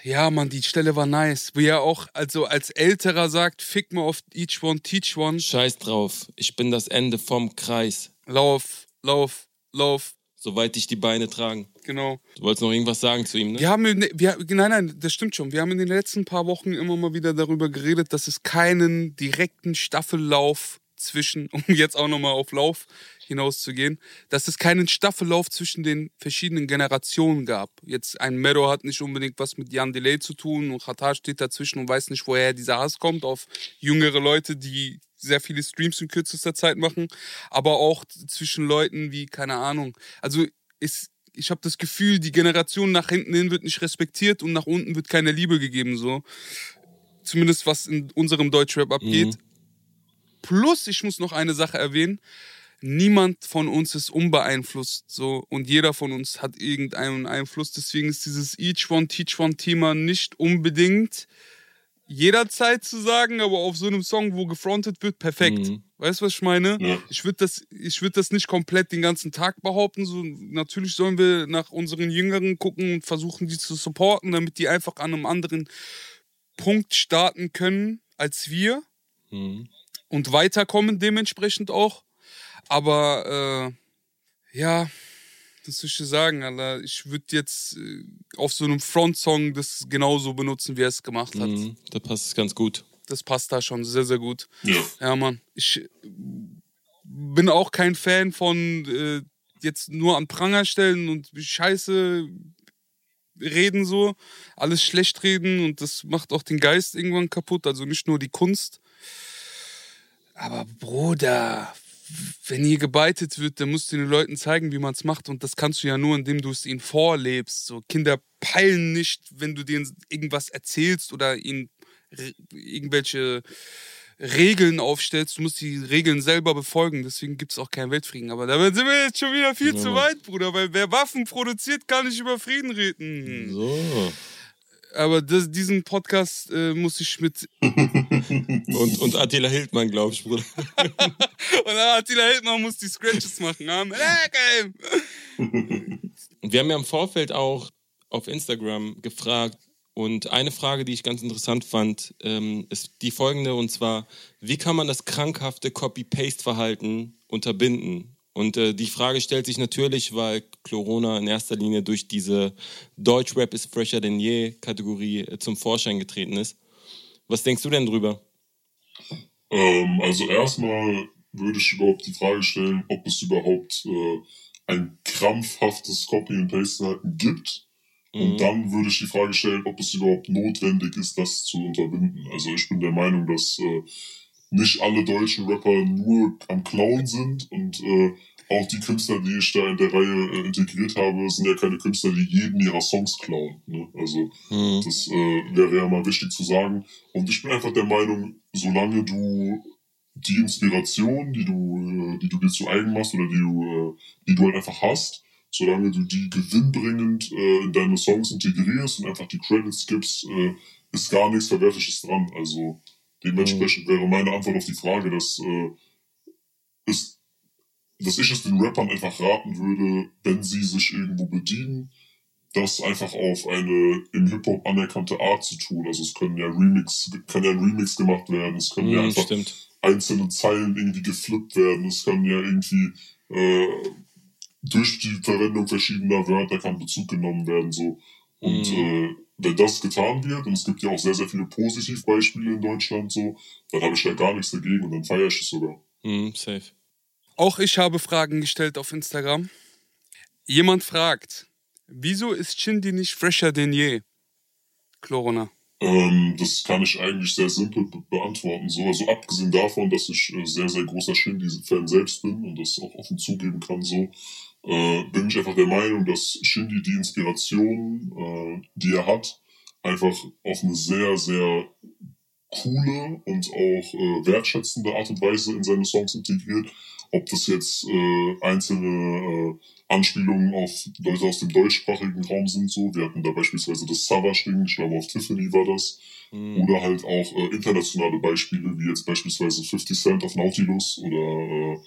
[SPEAKER 3] Ja, Mann, die Stelle war nice. Wie er auch also als Älterer sagt, fick mal auf each one, teach one.
[SPEAKER 1] Scheiß drauf, ich bin das Ende vom Kreis.
[SPEAKER 3] Lauf, lauf, lauf.
[SPEAKER 1] Soweit dich die Beine tragen.
[SPEAKER 3] Genau.
[SPEAKER 1] Du wolltest noch irgendwas sagen zu ihm, ne?
[SPEAKER 3] Wir haben, in- wir, nein, nein, das stimmt schon. Wir haben in den letzten paar Wochen immer mal wieder darüber geredet, dass es keinen direkten Staffellauf zwischen, um jetzt auch nochmal auf Lauf hinauszugehen, dass es keinen Staffellauf zwischen den verschiedenen Generationen gab. Jetzt ein Mero hat nicht unbedingt was mit Jan Delay zu tun und Qatar steht dazwischen und weiß nicht, woher dieser Hass kommt auf jüngere Leute, die sehr viele Streams in kürzester Zeit machen, aber auch zwischen Leuten wie, keine Ahnung, also ist, ich habe das Gefühl, die Generation nach hinten hin wird nicht respektiert und nach unten wird keine Liebe gegeben, so. Zumindest was in unserem Deutschrap abgeht. Plus, ich muss noch eine Sache erwähnen. Niemand von uns ist unbeeinflusst, so. Und jeder von uns hat irgendeinen Einfluss. Deswegen ist dieses Each One, Teach One Thema nicht unbedingt jederzeit zu sagen, aber auf so einem Song, wo gefrontet wird, perfekt.
[SPEAKER 1] Mhm.
[SPEAKER 3] Weißt du, was ich meine?
[SPEAKER 2] Ja.
[SPEAKER 3] Ich würde das, ich würd das nicht komplett den ganzen Tag behaupten. So, natürlich sollen wir nach unseren Jüngeren gucken und versuchen, die zu supporten, damit die einfach an einem anderen Punkt starten können als wir
[SPEAKER 1] Mhm.
[SPEAKER 3] und weiterkommen dementsprechend auch. Aber äh, ja, das soll ich dir sagen, Alter. Ich würde jetzt äh, auf so einem Frontsong das genauso benutzen, wie er es gemacht hat.
[SPEAKER 1] Mhm. Da passt es ganz gut.
[SPEAKER 3] Das passt da schon sehr, sehr gut.
[SPEAKER 2] Ja.
[SPEAKER 3] Ja, Mann. Ich äh, bin auch kein Fan von äh, jetzt nur an Pranger stellen und Scheiße reden so, alles schlecht reden und das macht auch den Geist irgendwann kaputt, also nicht nur die Kunst. Aber Bruder, wenn hier gebeitet wird, dann musst du den Leuten zeigen, wie man es macht und das kannst du ja nur, indem du es ihnen vorlebst. So Kinder peilen nicht, wenn du denen irgendwas erzählst oder ihnen irgendwelche Regeln aufstellst. Du musst die Regeln selber befolgen, deswegen gibt es auch keinen Weltfrieden. Aber da sind wir jetzt schon wieder viel
[SPEAKER 1] Ja,
[SPEAKER 3] zu weit, Bruder, weil wer Waffen produziert, kann nicht über Frieden reden.
[SPEAKER 1] So.
[SPEAKER 3] Aber das, diesen Podcast äh, muss ich mit.
[SPEAKER 1] Und, und Attila Hildmann, glaube ich, Bruder.
[SPEAKER 3] Und Attila Hildmann muss die Scratches machen. Lecker,
[SPEAKER 1] Und wir haben ja im Vorfeld auch auf Instagram gefragt. Und eine Frage, die ich ganz interessant fand, ähm, ist die folgende. Und zwar, wie kann man das krankhafte Copy-Paste-Verhalten unterbinden? Und äh, die Frage stellt sich natürlich, weil Corona in erster Linie durch diese Deutschrap ist fresher denn je Kategorie äh, zum Vorschein getreten ist. Was denkst du denn drüber?
[SPEAKER 2] Ähm, also erstmal würde ich überhaupt die Frage stellen, ob es überhaupt äh, ein krampfhaftes Copy and Paste gibt. Und dann würde ich die Frage stellen, ob es überhaupt notwendig ist, das zu unterbinden. Also ich bin der Meinung, dass äh, nicht alle deutschen Rapper nur am Klauen sind und äh, auch die Künstler, die ich da in der Reihe äh, integriert habe, sind ja keine Künstler, die jeden ihrer Songs klauen. Ne? Also
[SPEAKER 1] Mhm.
[SPEAKER 2] das äh, wäre ja mal wichtig zu sagen. Und ich bin einfach der Meinung, solange du die Inspiration, die du, äh, die du dir zu eigen machst oder die du, äh, die du halt einfach hast, solange du die gewinnbringend äh, in deine Songs integrierst und einfach die Credits gibst, äh, ist gar nichts Verwerfliches dran. Also dementsprechend wäre meine Antwort auf die Frage, dass, äh, ist, dass ich es den Rappern einfach raten würde, wenn sie sich irgendwo bedienen, das einfach auf eine im Hip-Hop anerkannte Art zu tun. Also es können ja Remix, kann ja ein Remix gemacht werden, es können ja
[SPEAKER 1] Mhm,
[SPEAKER 2] einfach
[SPEAKER 1] stimmt.
[SPEAKER 2] einzelne Zeilen irgendwie geflippt werden, es kann ja irgendwie äh, durch die Verwendung verschiedener Wörter kann Bezug genommen werden, so. Und
[SPEAKER 1] Mhm.
[SPEAKER 2] äh, wenn das getan wird, und es gibt ja auch sehr, sehr viele Positivbeispiele in Deutschland, so, dann habe ich da gar nichts dagegen und dann feiere ich es sogar.
[SPEAKER 1] Mhm, safe.
[SPEAKER 3] Auch ich habe Fragen gestellt auf Instagram. Jemand fragt, wieso ist Shindy nicht fresher denn je? Corona.
[SPEAKER 2] Ähm, das kann ich eigentlich sehr simpel be beantworten. So, also abgesehen davon, dass ich äh, sehr, sehr großer Shindy-Fan selbst bin und das auch offen zugeben kann, so, äh, bin ich einfach der Meinung, dass Shindy die Inspiration, äh, die er hat, einfach auf eine sehr, sehr coole und auch äh, wertschätzende Art und Weise in seine Songs integriert. Ob das jetzt äh, einzelne äh, Anspielungen auf Leute aus dem deutschsprachigen Raum sind, so. Wir hatten da beispielsweise das Savage-Ding, ich glaube auf Tiffany war das.
[SPEAKER 1] Mhm.
[SPEAKER 2] Oder halt auch äh, internationale Beispiele, wie jetzt beispielsweise 50 Cent auf Nautilus oder äh,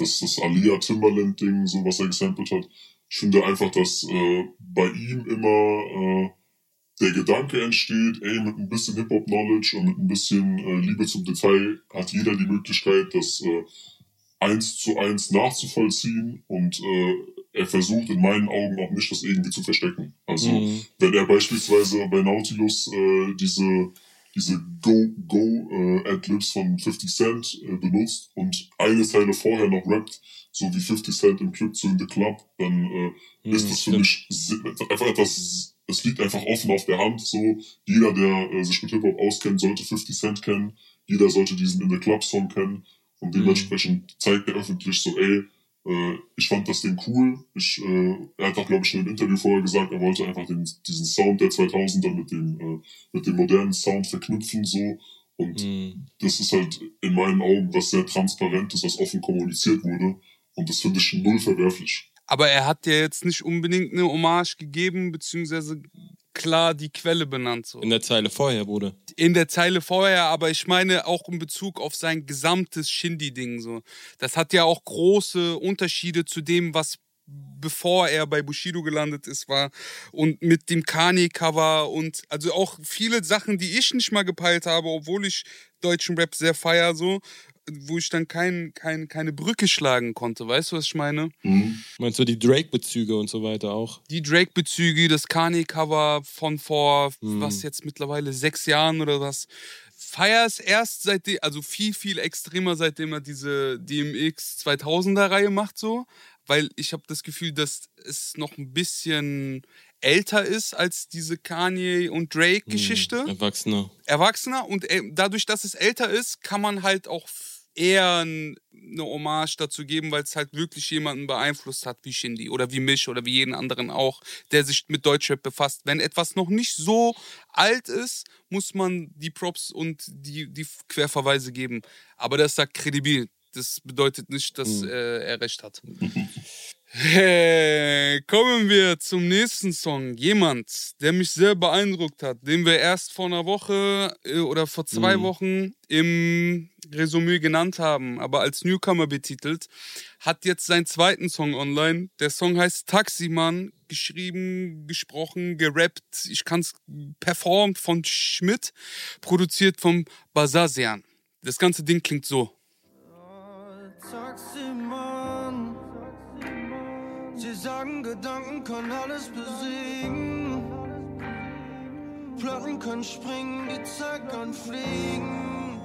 [SPEAKER 2] das, das Alia Timberland-Ding, so was er gesampelt hat. Ich finde einfach, dass äh, bei ihm immer äh, der Gedanke entsteht, ey, mit ein bisschen Hip-Hop-Knowledge und mit ein bisschen äh, Liebe zum Detail hat jeder die Möglichkeit, das äh, eins zu eins nachzuvollziehen und äh, er versucht in meinen Augen auch nicht, das irgendwie zu verstecken. Also
[SPEAKER 1] Mhm.
[SPEAKER 2] wenn er beispielsweise bei Nautilus äh, diese diese Go-Go-Adlibs von 50 Cent äh, benutzt und eine Zeile vorher noch rappt, so wie 50 Cent im Club zu in the Club, dann äh,
[SPEAKER 1] Mhm,
[SPEAKER 2] ist das für mich einfach etwas, es liegt einfach offen auf der Hand. So, jeder, der äh, sich mit Hip-Hop auskennt, sollte 50 Cent kennen, jeder sollte diesen In the Club-Song kennen und
[SPEAKER 1] Mhm.
[SPEAKER 2] dementsprechend zeigt er öffentlich so, ey, äh, ich fand das Ding cool. Ich, äh, er hat auch, glaube ich, in einem Interview vorher gesagt, er wollte einfach den, diesen Sound der 2000er mit dem, äh, mit dem modernen Sound verknüpfen, so. Und
[SPEAKER 1] Mhm.
[SPEAKER 2] das ist halt in meinen Augen was sehr Transparentes, was offen kommuniziert wurde. Und das finde ich null verwerflich.
[SPEAKER 3] Aber er hat ja jetzt nicht unbedingt eine Hommage gegeben, beziehungsweise klar die Quelle benannt. So.
[SPEAKER 1] In der Zeile vorher, Bruder.
[SPEAKER 3] in der Zeile vorher, aber ich meine auch in Bezug auf sein gesamtes Shindy-Ding. So. Das hat ja auch große Unterschiede zu dem, was bevor er bei Bushido gelandet ist, war. Und mit dem Kanye-Cover und also auch viele Sachen, die ich nicht mal gepeilt habe, obwohl ich deutschen Rap sehr feier, so, wo ich dann kein, kein, keine Brücke schlagen konnte. Weißt du, was ich meine?
[SPEAKER 1] Meinst du die Drake-Bezüge und so weiter auch?
[SPEAKER 3] die Drake-Bezüge, das Kanye-Cover von vor,
[SPEAKER 1] Mhm.
[SPEAKER 3] was jetzt mittlerweile sechs Jahren oder was. Feier es erst seitdem, also viel, viel extremer, seitdem er diese DMX 2000er-Reihe macht, so. Weil ich habe das Gefühl, dass es noch ein bisschen älter ist als diese Kanye- und Drake-Geschichte
[SPEAKER 1] Erwachsener.
[SPEAKER 3] erwachsener und äh, dadurch, dass es älter ist, kann man halt auch eher eine Hommage dazu geben, weil es halt wirklich jemanden beeinflusst hat, wie Shindy oder wie mich oder wie jeden anderen auch, der sich mit Deutschrap befasst. Wenn etwas noch nicht so alt ist, muss man die Props und die, die Querverweise geben. Aber das sagt kredibil. Das bedeutet nicht, dass äh, er recht hat. Hey, kommen wir zum nächsten Song. Jemand, der mich sehr beeindruckt hat, den wir erst vor einer Woche äh, oder vor zwei
[SPEAKER 1] Mhm.
[SPEAKER 3] Wochen im Resümee genannt haben, aber als Newcomer betitelt, hat jetzt seinen zweiten Song online. Der Song heißt Taximan, geschrieben, gesprochen, gerappt, ich kann's performt von Schmidt, produziert vom Basasian. Das ganze Ding klingt so.
[SPEAKER 8] Taximann. Sie sagen, Gedanken können alles besiegen. Platten können springen, die Zeit kann fliegen.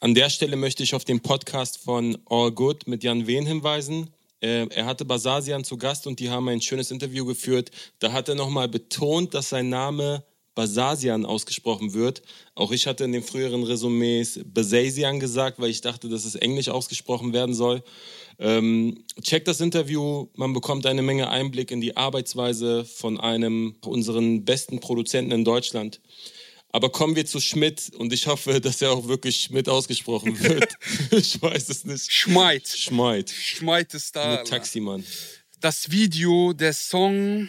[SPEAKER 1] An der Stelle möchte ich auf den Podcast von All Good mit Jan Wehn hinweisen. Äh, Er hatte Basasian zu Gast und die haben ein schönes Interview geführt. Da hat er nochmal betont, dass sein Name Basasian ausgesprochen wird. Auch ich hatte in den früheren Resümees Basasian gesagt, weil ich dachte, dass es englisch ausgesprochen werden soll. Ähm, checkt das Interview, man bekommt eine Menge Einblick in die Arbeitsweise von einem unseren besten Produzenten in Deutschland. Aber kommen wir zu Schmidt und ich hoffe, dass er auch wirklich Schmidt ausgesprochen wird. ich weiß es nicht.
[SPEAKER 3] Schmeit.
[SPEAKER 1] Schmeit.
[SPEAKER 3] Schmeit ist da.
[SPEAKER 1] Mit. Taximann.
[SPEAKER 3] das Video, der Song.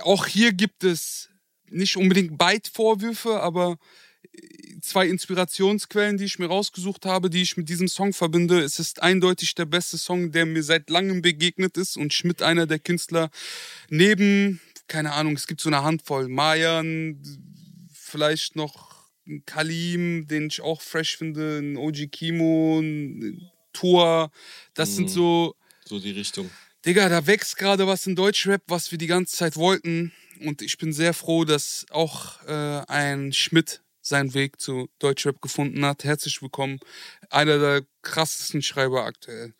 [SPEAKER 3] Auch hier gibt es nicht unbedingt Beitvorwürfe, aber zwei Inspirationsquellen, die ich mir rausgesucht habe, die ich mit diesem Song verbinde. Es ist eindeutig der beste Song, der mir seit langem begegnet ist und Schmidt einer der Künstler neben, keine Ahnung, es gibt so eine Handvoll, Mayan, vielleicht noch Kalim, den ich auch fresh finde, ein OG Kimo, ein Tour. Das sind so
[SPEAKER 1] So die Richtung.
[SPEAKER 3] Digga, da wächst gerade was in Deutschrap, was wir die ganze Zeit wollten. Und ich bin sehr froh, dass auch äh, ein Schmidt seinen Weg zu Deutschrap gefunden hat. Herzlich willkommen. Einer der krassesten Schreiber aktuell.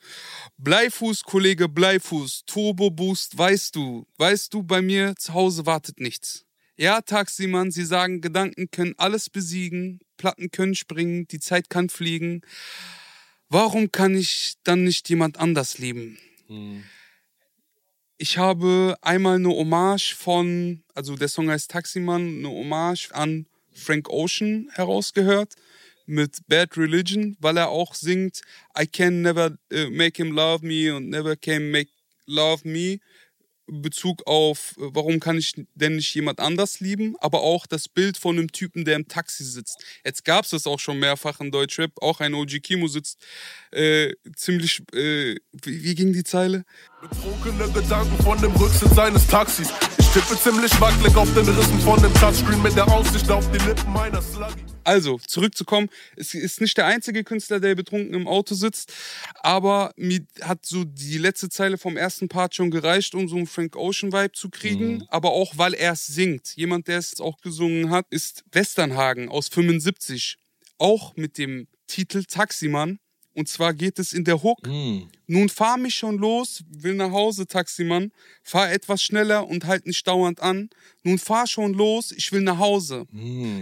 [SPEAKER 3] Bleifuß, Kollege Bleifuß, Turbo Boost, weißt du, weißt du, bei mir zu Hause wartet nichts. Ja, Taximann, sie sagen, Gedanken können alles besiegen, Platten können springen, die Zeit kann fliegen. Warum kann ich dann nicht jemand anders lieben? Ich habe einmal eine Hommage von, also der Song heißt Taximan, eine Hommage an Frank Ocean herausgehört mit Bad Religion, weil er auch singt I can never äh, make him love me und never can make love me. Bezug auf, äh, warum kann ich denn nicht jemand anders lieben, aber auch das Bild von einem Typen, der im Taxi sitzt. Jetzt gab es das auch schon mehrfach in Deutschrap. Auch ein OG Kimo sitzt äh, ziemlich, äh, wie, wie ging die Zeile?
[SPEAKER 9] Betrunkene Gedanken von dem Rücksitz seines Taxis. Ich tippe ziemlich wackelig auf den Rissen von dem Touchscreen mit der Aussicht auf die Lippen meiner Sluggy.
[SPEAKER 3] Also, zurückzukommen, es ist nicht der einzige Künstler, der betrunken im Auto sitzt, aber mir hat so die letzte Zeile vom ersten Part schon gereicht, um so einen Frank Ocean-Vibe zu kriegen, aber auch, weil er es singt. Jemand, der es auch gesungen hat, ist Westernhagen aus 75, auch mit dem Titel Taximann. Und zwar geht es in der Hook. Nun fahr mich schon los, will nach Hause, Taximann. Fahr etwas schneller und halt nicht dauernd an. Nun fahr schon los, ich will nach Hause.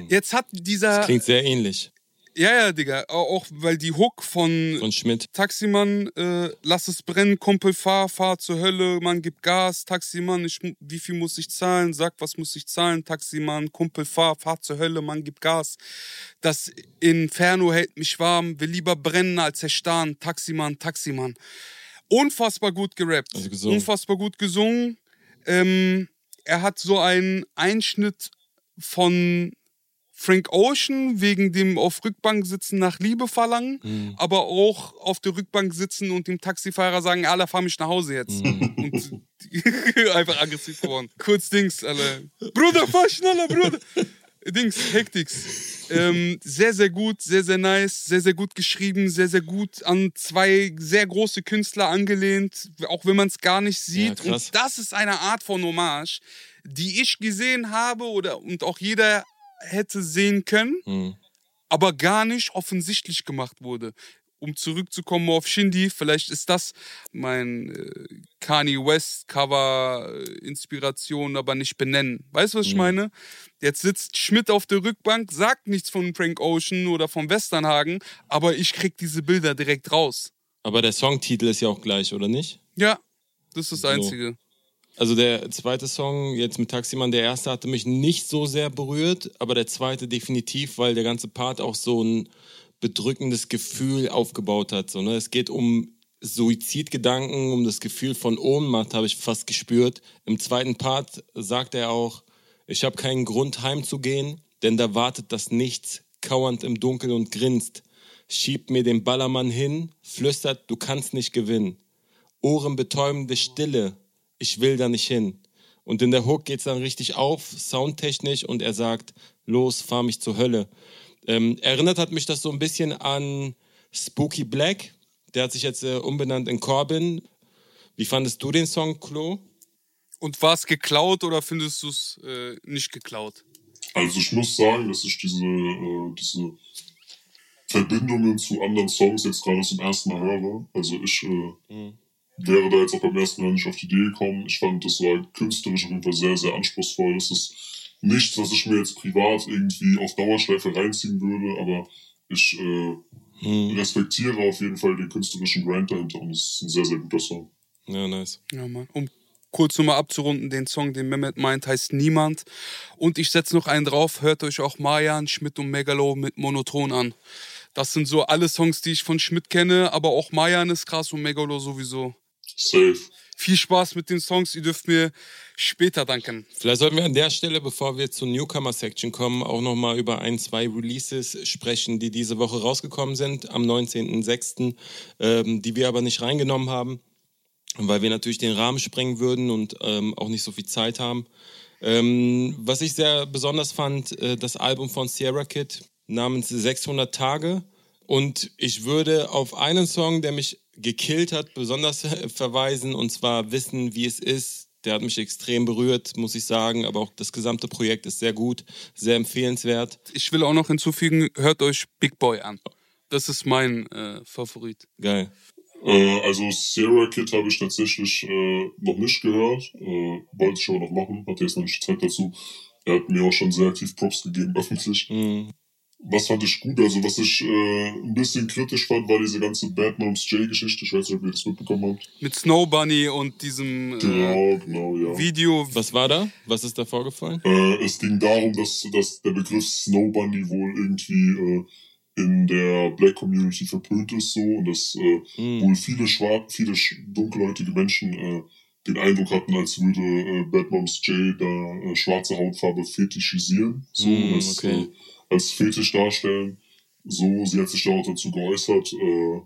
[SPEAKER 3] Jetzt hat dieser.
[SPEAKER 1] Klingt sehr ähnlich.
[SPEAKER 3] Ja, ja, Digga. Au- Auch weil die Hook von,
[SPEAKER 1] Von Schmidt.
[SPEAKER 3] Taximann, äh, lass es brennen, Kumpel, fahr, fahr zur Hölle, Mann, gib Gas, Taximann, ich, wie viel muss ich zahlen? Sag, was muss ich zahlen? Taximann, Kumpel, fahr, fahr zur Hölle, Mann, gib Gas. Das Inferno hält mich warm, will lieber brennen als erstarren, Taximann, Taximann. Unfassbar gut gerappt.
[SPEAKER 1] Also gesungen.
[SPEAKER 3] Unfassbar gut gesungen. Ähm, er hat so einen Einschnitt von Frank Ocean wegen dem auf Rückbank sitzen nach Liebe verlangen,
[SPEAKER 1] Mhm.
[SPEAKER 3] aber auch auf der Rückbank sitzen und dem Taxifahrer sagen, Alter, fahr mich nach Hause jetzt.
[SPEAKER 1] Mhm.
[SPEAKER 3] Und einfach aggressiv geworden. Kurz Dings, Alter. Bruder, fahr schneller, Bruder. Dings, Hektiks. Ähm, sehr, sehr gut, sehr, sehr nice, sehr, sehr gut geschrieben, sehr, sehr gut an zwei sehr große Künstler angelehnt, auch wenn man es gar nicht sieht.
[SPEAKER 1] Ja,
[SPEAKER 3] und das ist eine Art von Hommage, die ich gesehen habe oder und auch jeder hätte sehen können,
[SPEAKER 1] Mhm.
[SPEAKER 3] aber gar nicht offensichtlich gemacht wurde. Um zurückzukommen auf Shindy, vielleicht ist das mein äh, Kanye West Cover äh, Inspiration, aber nicht benennen. Weißt du, was ich
[SPEAKER 1] Mhm.
[SPEAKER 3] meine? Jetzt sitzt Schmidt auf der Rückbank, sagt nichts von Frank Ocean oder von Westernhagen, aber ich krieg diese Bilder direkt raus.
[SPEAKER 1] Aber der Songtitel ist ja auch gleich, oder nicht?
[SPEAKER 3] Ja, das ist das
[SPEAKER 1] So. Also der zweite Song, jetzt mit Taximann, der erste hatte mich nicht so sehr berührt, aber der zweite definitiv, weil der ganze Part auch so ein bedrückendes Gefühl aufgebaut hat. So, ne? Es geht um Suizidgedanken, um das Gefühl von Ohnmacht, habe ich fast gespürt. Im zweiten Part sagt er auch, ich habe keinen Grund heimzugehen, denn da wartet das Nichts, kauernd im Dunkel und grinst. Schiebt mir den Ballermann hin, flüstert, du kannst nicht gewinnen. Ohrenbetäubende Stille, ich will da nicht hin. Und in der Hook geht's dann richtig auf, soundtechnisch, und er sagt, los, fahr mich zur Hölle. Ähm, erinnert hat mich das so ein bisschen an Spooky Black. Der hat sich jetzt äh, umbenannt in Corbin. Wie fandest du den Song, Klo?
[SPEAKER 3] Und war es geklaut oder findest du es äh, nicht geklaut?
[SPEAKER 2] Also ich muss sagen, dass ich diese, äh, diese Verbindungen zu anderen Songs jetzt gerade zum ersten Mal höre. Also ich äh, wäre da jetzt auch beim ersten Mal nicht auf die Idee gekommen. Ich fand, das war künstlerisch auf jeden Fall sehr, sehr anspruchsvoll. Das ist nichts, was ich mir jetzt privat irgendwie auf Dauerschleife reinziehen würde, aber ich äh, respektiere auf jeden Fall den künstlerischen Grind dahinter und es ist ein sehr, sehr guter Song.
[SPEAKER 1] Ja, nice.
[SPEAKER 3] Ja, Mann. Um kurz nochmal abzurunden, den Song, den Mehmet meint, heißt Niemand. Und ich setze noch einen drauf, hört euch auch Marjan, Schmidt und Megalo mit Monoton an. Das sind so alle Songs, die ich von Schmidt kenne, aber auch Marjan ist krass und Megalo sowieso.
[SPEAKER 2] Safe.
[SPEAKER 3] Viel Spaß mit den Songs, ihr dürft mir später danken.
[SPEAKER 1] Vielleicht sollten wir an der Stelle, bevor wir zur Newcomer-Section kommen, auch nochmal über ein, zwei Releases sprechen, die diese Woche rausgekommen sind, am 19.06., ähm, die wir aber nicht reingenommen haben, weil wir natürlich den Rahmen sprengen würden und ähm, auch nicht so viel Zeit haben. Ähm, was ich sehr besonders fand, äh, das Album von Sierra Kid namens 600 Tage. Und ich würde auf einen Song, der mich gekillt hat, besonders verweisen, und zwar Wissen, wie es ist. Der hat mich extrem berührt, muss ich sagen, aber auch das gesamte Projekt ist sehr gut, sehr empfehlenswert.
[SPEAKER 3] Ich will auch noch hinzufügen, hört euch Big Boy an. Das ist mein äh, Favorit.
[SPEAKER 1] Geil.
[SPEAKER 2] Äh, also Sierra Kid habe ich tatsächlich äh, noch nicht gehört. Äh, wollte ich aber noch machen, hatte jetzt noch nicht Zeit dazu. Er hat mir auch schon sehr aktiv Props gegeben, öffentlich.
[SPEAKER 1] Mhm.
[SPEAKER 2] Was fand ich gut? Also, was ich äh, ein bisschen kritisch fand, war diese ganze Bad Moms J-Geschichte. Ich weiß nicht, ob ihr das mitbekommen habt.
[SPEAKER 3] Mit Snow Bunny und diesem äh,
[SPEAKER 2] Genau, genau, ja.
[SPEAKER 3] Video.
[SPEAKER 1] Was war da? Was ist da vorgefallen?
[SPEAKER 2] Äh, es ging darum, dass, dass der Begriff Snow Bunny wohl irgendwie äh, in der Black Community verpönt ist so und dass äh,
[SPEAKER 1] Mhm.
[SPEAKER 2] wohl viele schwarz, viele sch- dunkelhäutige Menschen äh, den Eindruck hatten, als würde äh, Bad Moms J da äh, schwarze Hautfarbe fetischisieren, so
[SPEAKER 1] Mhm,
[SPEAKER 2] und das
[SPEAKER 1] okay.
[SPEAKER 2] Als Fetisch darstellen. So, sie hat sich da auch dazu geäußert. Äh,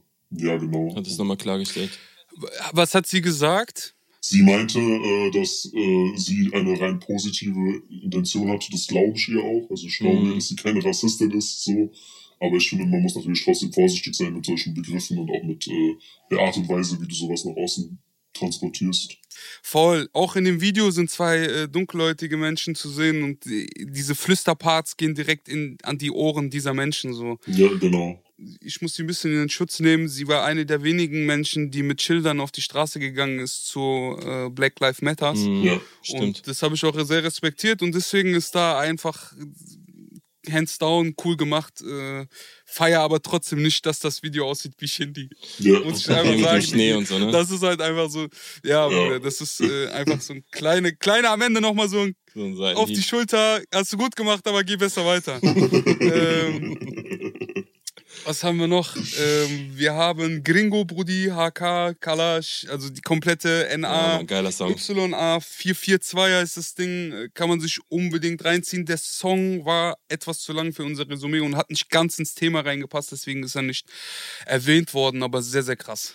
[SPEAKER 2] ja, genau.
[SPEAKER 1] Hat es nochmal klargestellt.
[SPEAKER 3] Was hat sie gesagt?
[SPEAKER 2] Sie meinte, äh, dass äh, sie eine rein positive Intention hatte. Das glaube ich ihr auch. Also ich glaube,
[SPEAKER 1] Mhm.
[SPEAKER 2] dass sie keine Rassistin ist. So. Aber ich finde, man muss natürlich trotzdem vorsichtig sein mit solchen Begriffen und auch mit äh, der Art und Weise, wie du sowas nach außen transportierst.
[SPEAKER 3] Voll. Auch in dem Video sind zwei äh, dunkelhäutige Menschen zu sehen und die, diese Flüsterparts gehen direkt in, an die Ohren dieser Menschen. So.
[SPEAKER 2] Ja, genau.
[SPEAKER 3] Ich muss sie ein bisschen in den Schutz nehmen. Sie war eine der wenigen Menschen, die mit Schildern auf die Straße gegangen ist zu äh, Black Lives Matters.
[SPEAKER 1] Mhm,
[SPEAKER 2] Ja,
[SPEAKER 1] stimmt.
[SPEAKER 3] Und das habe ich auch sehr respektiert und deswegen ist da einfach hands down cool gemacht. Äh, feier aber trotzdem nicht, dass das Video aussieht wie Shindy.
[SPEAKER 2] Ja.
[SPEAKER 3] Muss ich einfach sagen.
[SPEAKER 1] Schnee und so, ne?
[SPEAKER 3] Das ist halt einfach so, ja, Bruder, das ist äh, einfach so ein kleine, kleiner am Ende nochmal so ein
[SPEAKER 1] So ein
[SPEAKER 3] auf die Schulter. Hast du gut gemacht, aber geh besser weiter. ähm, was haben wir noch? Ähm, wir haben Gringo, Brudi, HK, Kalash, also die komplette
[SPEAKER 1] Ja,
[SPEAKER 3] NA.
[SPEAKER 1] Song.
[SPEAKER 3] YA 442 heißt das Ding, äh, kann man sich unbedingt reinziehen. Der Song war etwas zu lang für unser Resümee und hat nicht ganz ins Thema reingepasst, deswegen ist er nicht erwähnt worden, aber sehr, sehr krass.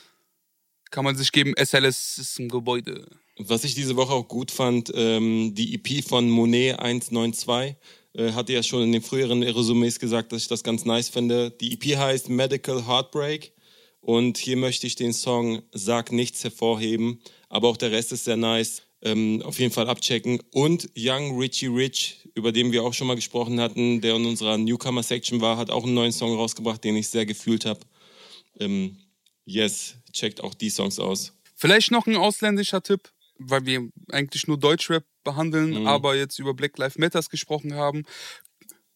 [SPEAKER 3] Kann man sich geben, SLS ist ein Gebäude.
[SPEAKER 1] Was ich diese Woche auch gut fand, ähm, die EP von Monet 192, äh, hatte ja schon in den früheren Resümees gesagt, dass ich das ganz nice finde. Die EP heißt Medical Heartbreak und hier möchte ich den Song Sag nichts hervorheben, aber auch der Rest ist sehr nice. Ähm, auf jeden Fall abchecken. Und Young Richie Rich, über den wir auch schon mal gesprochen hatten, der in unserer Newcomer-Section war, hat auch einen neuen Song rausgebracht, den ich sehr gefühlt habe. Ähm, yes, checkt auch die Songs aus.
[SPEAKER 3] Vielleicht noch ein ausländischer Tipp, weil wir eigentlich nur Deutschrap behandeln,
[SPEAKER 1] Mhm.
[SPEAKER 3] aber jetzt über Black Lives Matters gesprochen haben.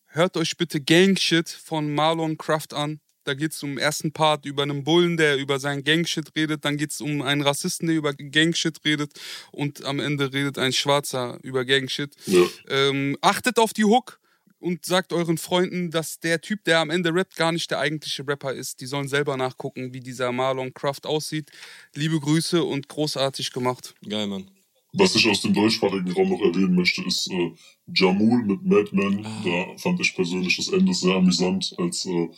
[SPEAKER 3] Hört euch bitte Gang Shit von Marlon Kraft an. Da geht es um den ersten Part über einen Bullen, der über seinen Gangshit redet. Dann geht es um einen Rassisten, der über Gangshit redet. Und am Ende redet ein Schwarzer über Gangshit.
[SPEAKER 2] Ja.
[SPEAKER 3] Ähm, achtet auf die Hook und sagt euren Freunden, dass der Typ, der am Ende rappt, gar nicht der eigentliche Rapper ist. Die sollen selber nachgucken, wie dieser Marlon Kraft aussieht. Liebe Grüße und großartig gemacht.
[SPEAKER 1] Geil, Mann.
[SPEAKER 2] Was ich aus dem deutschsprachigen Raum noch erwähnen möchte, ist äh, Jamul mit Madman. Da fand ich persönlich das Ende sehr amüsant, als, äh,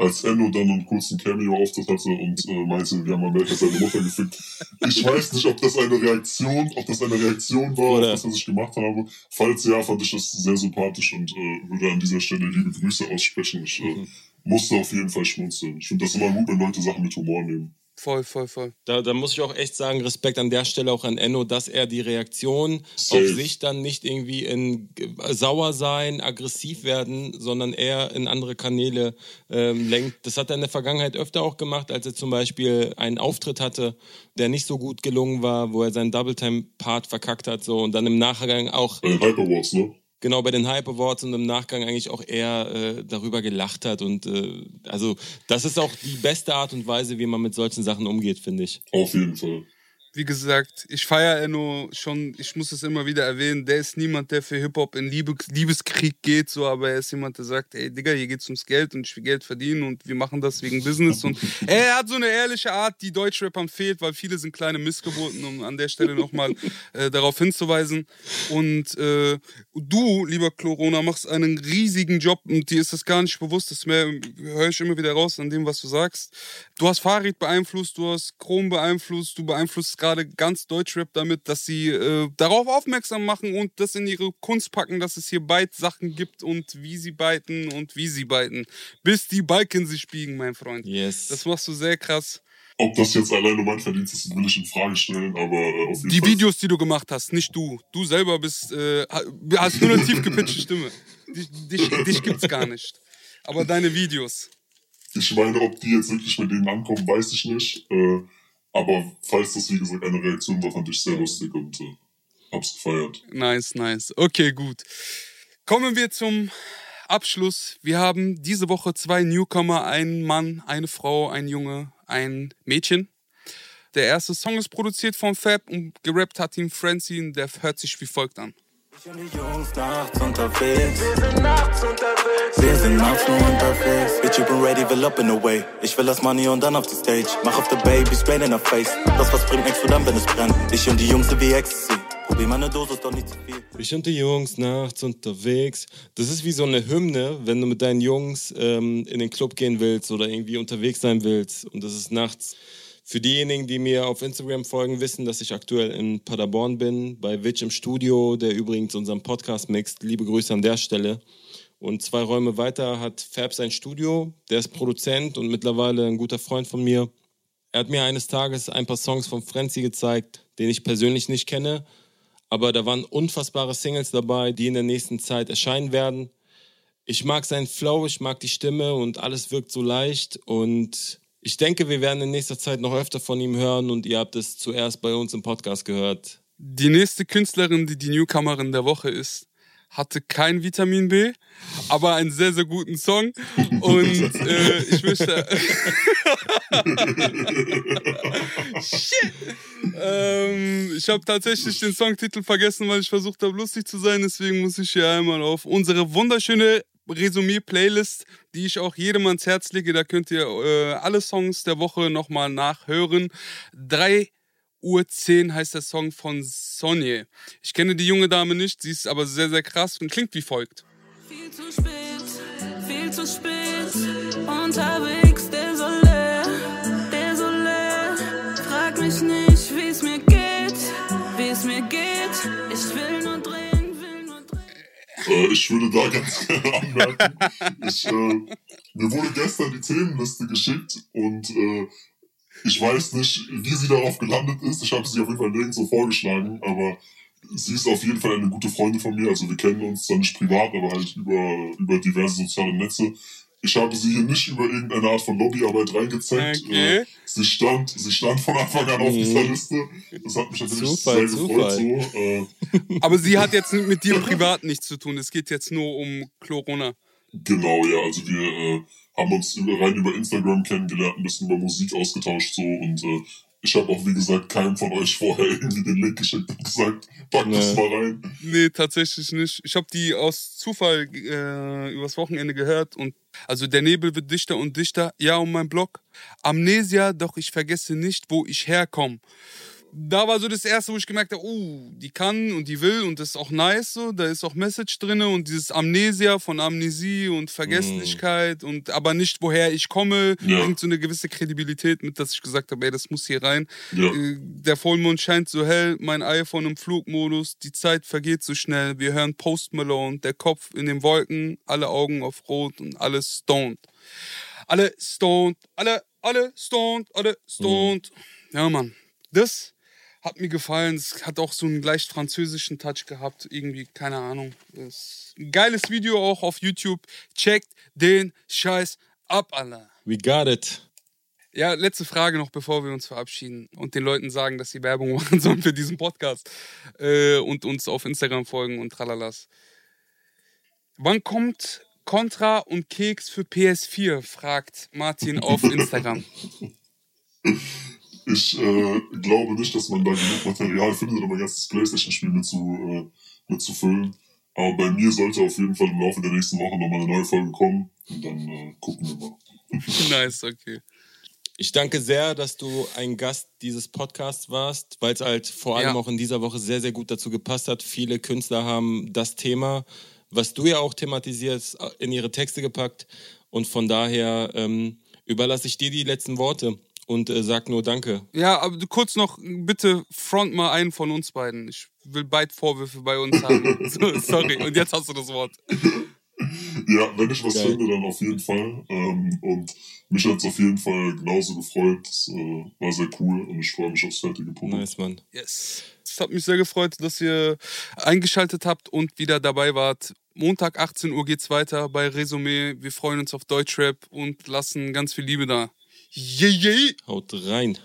[SPEAKER 2] als Enno dann einen kurzen Cameo-Auftritt hatte und äh, meinte, wir haben Amerika seine Mutter gefickt. Ich weiß nicht, ob das eine Reaktion, ob das eine Reaktion war
[SPEAKER 1] Oder-
[SPEAKER 2] auf das, was ich gemacht habe. Falls ja, fand ich das sehr sympathisch und äh, würde an dieser Stelle liebe Grüße aussprechen. Ich äh, musste auf jeden Fall schmunzeln. Ich finde das immer gut, wenn Leute Sachen mit Humor nehmen.
[SPEAKER 3] Voll, voll, voll.
[SPEAKER 1] Da, da muss ich auch echt sagen, Respekt an der Stelle auch an Enno, dass er die Reaktion
[SPEAKER 2] Safe.
[SPEAKER 1] auf sich dann nicht irgendwie in äh, sauer sein, aggressiv werden, sondern eher in andere Kanäle ähm, lenkt. Das hat er in der Vergangenheit öfter auch gemacht, als er zum Beispiel einen Auftritt hatte, der nicht so gut gelungen war, wo er seinen Double-Time-Part verkackt hat, so und dann im Nachgang auch
[SPEAKER 2] Bei den Awards, ne?
[SPEAKER 1] Genau bei den Hype Awards und im Nachgang eigentlich auch eher äh, darüber gelacht hat und äh, also das ist auch die beste Art und Weise, wie man mit solchen Sachen umgeht, finde ich.
[SPEAKER 2] Auf jeden Fall.
[SPEAKER 3] Wie gesagt, ich feiere Enno schon, ich muss es immer wieder erwähnen, der ist niemand, der für Hip-Hop in Liebe, Liebeskrieg geht, so, aber er ist jemand, der sagt, ey Digga, hier geht's ums Geld und ich will Geld verdienen und wir machen das wegen Business und er hat so eine ehrliche Art, die Deutschrappern fehlt, weil viele sind kleine Missgeburten, um an der Stelle nochmal äh, darauf hinzuweisen. Und äh, du, lieber Corona, machst einen riesigen Job und dir ist das gar nicht bewusst, das höre ich immer wieder raus an dem, was du sagst. Du hast Farid beeinflusst, du hast Chrome beeinflusst, du beeinflusst gerade ganz Deutschrap damit, dass sie äh, darauf aufmerksam machen und das in ihre Kunst packen, dass es hier Beit-Sachen gibt und wie sie beiten und wie sie beiten. Bis die Balken sich biegen, mein Freund.
[SPEAKER 1] Yes.
[SPEAKER 3] Das machst du sehr krass.
[SPEAKER 2] Ob das jetzt alleine mein Verdienst ist, will ich in Frage stellen, aber äh, auf jeden
[SPEAKER 3] Die
[SPEAKER 2] Fall.
[SPEAKER 3] Videos, die du gemacht hast, nicht du. Du selber bist, äh, hast nur eine tief gepitchte Stimme. Dich, dich, dich gibt's gar nicht. Aber deine Videos.
[SPEAKER 2] Ich meine, ob die jetzt wirklich mit denen ankommen, weiß ich nicht. Äh, aber falls das, wie gesagt, eine Reaktion war, fand ich sehr lustig und äh, hab's gefeiert.
[SPEAKER 3] Nice, nice. Okay, gut. Kommen wir zum Abschluss. Wir haben diese Woche zwei Newcomer, einen Mann, eine Frau, ein Junge, ein Mädchen. Der erste Song ist produziert von Fab und gerappt hat ihn Francine, der hört sich wie folgt an.
[SPEAKER 10] Ich und die Jungs nachts unterwegs.
[SPEAKER 8] Wir sind nachts unterwegs.
[SPEAKER 10] Wir sind nachts nur unterwegs. Bitch, ich bin ready, will up and away. Ich will das Money und dann auf die Stage. Mach auf the Baby, straight in the face. Das was bringt nichts, nur dann, wenn es brennt. Ich und die Jungs sind wie Ecstasy. Probier meine Dosis, doch nicht zu viel.
[SPEAKER 1] Ich und die Jungs nachts unterwegs. Das ist wie so eine Hymne, wenn du mit deinen Jungs ähm, in den Club gehen willst oder irgendwie unterwegs sein willst und das ist nachts Für diejenigen, die mir auf Instagram folgen, wissen, dass ich aktuell in Paderborn bin, bei Witch im Studio, der übrigens unseren Podcast mixt. Liebe Grüße an der Stelle. Und zwei Räume weiter hat Fab sein Studio. Der ist Produzent und mittlerweile ein guter Freund von mir. Er hat mir eines Tages ein paar Songs von Frenzy gezeigt, den ich persönlich nicht kenne. Aber da waren unfassbare Singles dabei, die in der nächsten Zeit erscheinen werden. Ich mag seinen Flow, ich mag die Stimme und alles wirkt so leicht. Und ich denke, wir werden in nächster Zeit noch öfter von ihm hören und ihr habt es zuerst bei uns im Podcast gehört.
[SPEAKER 3] Die nächste Künstlerin, die die Newcomerin der Woche ist, hatte kein Vitamin B, aber einen sehr, sehr guten Song. Und äh, ich möchte. Shit! Ähm, ich habe tatsächlich den Songtitel vergessen, weil ich versucht habe, lustig zu sein. Deswegen muss ich hier einmal auf unsere wunderschöne Resümee-Playlist, die ich auch jedem ans Herz lege. Da könnt ihr äh, alle Songs der Woche nochmal nachhören. Drei Uhr 10 heißt der Song von Sonje. Ich kenne die junge Dame nicht, sie ist aber sehr, sehr krass und klingt wie folgt.
[SPEAKER 11] Viel zu spät, viel zu spät, unterwegs, der so leer, der so leer. Frag mich nicht, wie es mir geht, wie es mir geht.
[SPEAKER 2] Äh, ich würde da ganz gerne anmerken, ich, äh, mir wurde gestern die Themenliste geschickt und äh, ich weiß nicht, wie sie darauf gelandet ist. Ich habe sie auf jeden Fall nirgendwo vorgeschlagen, aber sie ist auf jeden Fall eine gute Freundin von mir. Also wir kennen uns zwar nicht privat, aber halt über, über diverse soziale Netze. Ich habe sie hier nicht über irgendeine Art von Lobbyarbeit reingezeckt.
[SPEAKER 3] Okay.
[SPEAKER 2] Äh, Sie stand, sie stand von Anfang an auf dieser Liste. Das hat mich natürlich
[SPEAKER 1] Zufall,
[SPEAKER 2] sehr gefreut.
[SPEAKER 1] Zufall.
[SPEAKER 2] So. Äh,
[SPEAKER 3] Aber sie hat jetzt mit dir privat nichts zu tun. Es geht jetzt nur um Corona.
[SPEAKER 2] Genau, ja, also wir äh, haben uns rein über Instagram kennengelernt, ein bisschen über Musik ausgetauscht so und äh, ich habe auch, wie gesagt, keinem von euch vorher irgendwie den Link geschickt und gesagt, pack das
[SPEAKER 1] Nee.
[SPEAKER 2] mal rein.
[SPEAKER 3] Nee, tatsächlich nicht. Ich habe die aus Zufall äh, übers Wochenende gehört und also der Nebel wird dichter und dichter. Ja, um mein Blog. Amnesia, doch ich vergesse nicht, wo ich herkomme. Da war so das erste, wo ich gemerkt habe, uh, die kann und die will und das ist auch nice so, da ist auch Message drin und dieses Amnesia von Amnesie und Vergesslichkeit und aber nicht woher ich komme,
[SPEAKER 2] Ja.
[SPEAKER 3] bringt so eine gewisse Kredibilität mit, dass ich gesagt habe, ey, das muss hier rein.
[SPEAKER 2] Ja.
[SPEAKER 3] Äh, Der Vollmond scheint so hell, mein iPhone im Flugmodus, die Zeit vergeht so schnell. Wir hören Post Malone, der Kopf in den Wolken, alle Augen auf Rot und alles stoned. Alle stoned, alle, alle stoned, alle stoned. Ja, Mann. Das hat mir gefallen. Es hat auch so einen leicht französischen Touch gehabt. Irgendwie, keine Ahnung. Das ein geiles Video auch auf YouTube. Checkt den Scheiß ab, Alter.
[SPEAKER 1] We got it.
[SPEAKER 3] Ja, letzte Frage noch, bevor wir uns verabschieden und den Leuten sagen, dass sie Werbung machen sollen für diesen Podcast äh, und uns auf Instagram folgen und tralalas. Wann kommt Contra und Keks für PS4? fragt Martin auf Instagram.
[SPEAKER 2] Ich äh, glaube nicht, dass man da genug Material findet, um ein ganzes Playstation-Spiel mit zu, äh, mitzufüllen. Aber bei mir sollte auf jeden Fall im Laufe der nächsten Woche nochmal eine neue Folge kommen. Und dann äh, gucken wir mal.
[SPEAKER 3] nice, okay.
[SPEAKER 1] Ich danke sehr, dass du ein Gast dieses Podcasts warst, weil es halt vor allem
[SPEAKER 3] Ja.
[SPEAKER 1] auch in dieser Woche sehr, sehr gut dazu gepasst hat. Viele Künstler haben das Thema, was du ja auch thematisierst, in ihre Texte gepackt. Und von daher ähm, überlasse ich dir die letzten Worte und äh, sag nur Danke.
[SPEAKER 3] Ja, aber kurz noch, bitte front mal einen von uns beiden. Ich will beide Vorwürfe bei uns haben. So, Sorry, und jetzt hast du das Wort.
[SPEAKER 2] Ja, wenn ich was
[SPEAKER 1] Geil.
[SPEAKER 2] finde, dann auf jeden Fall. Ähm, und mich hat es auf jeden Fall genauso gefreut. Es äh, war sehr cool und ich freue mich aufs fertige Produkt.
[SPEAKER 1] Nice, Mann.
[SPEAKER 3] Yes. Es hat mich sehr gefreut, dass ihr eingeschaltet habt und wieder dabei wart. Montag 18 Uhr geht's weiter bei Resümee. Wir freuen uns auf Deutschrap und lassen ganz viel Liebe da. Yeah, yeah.
[SPEAKER 1] Haut rein.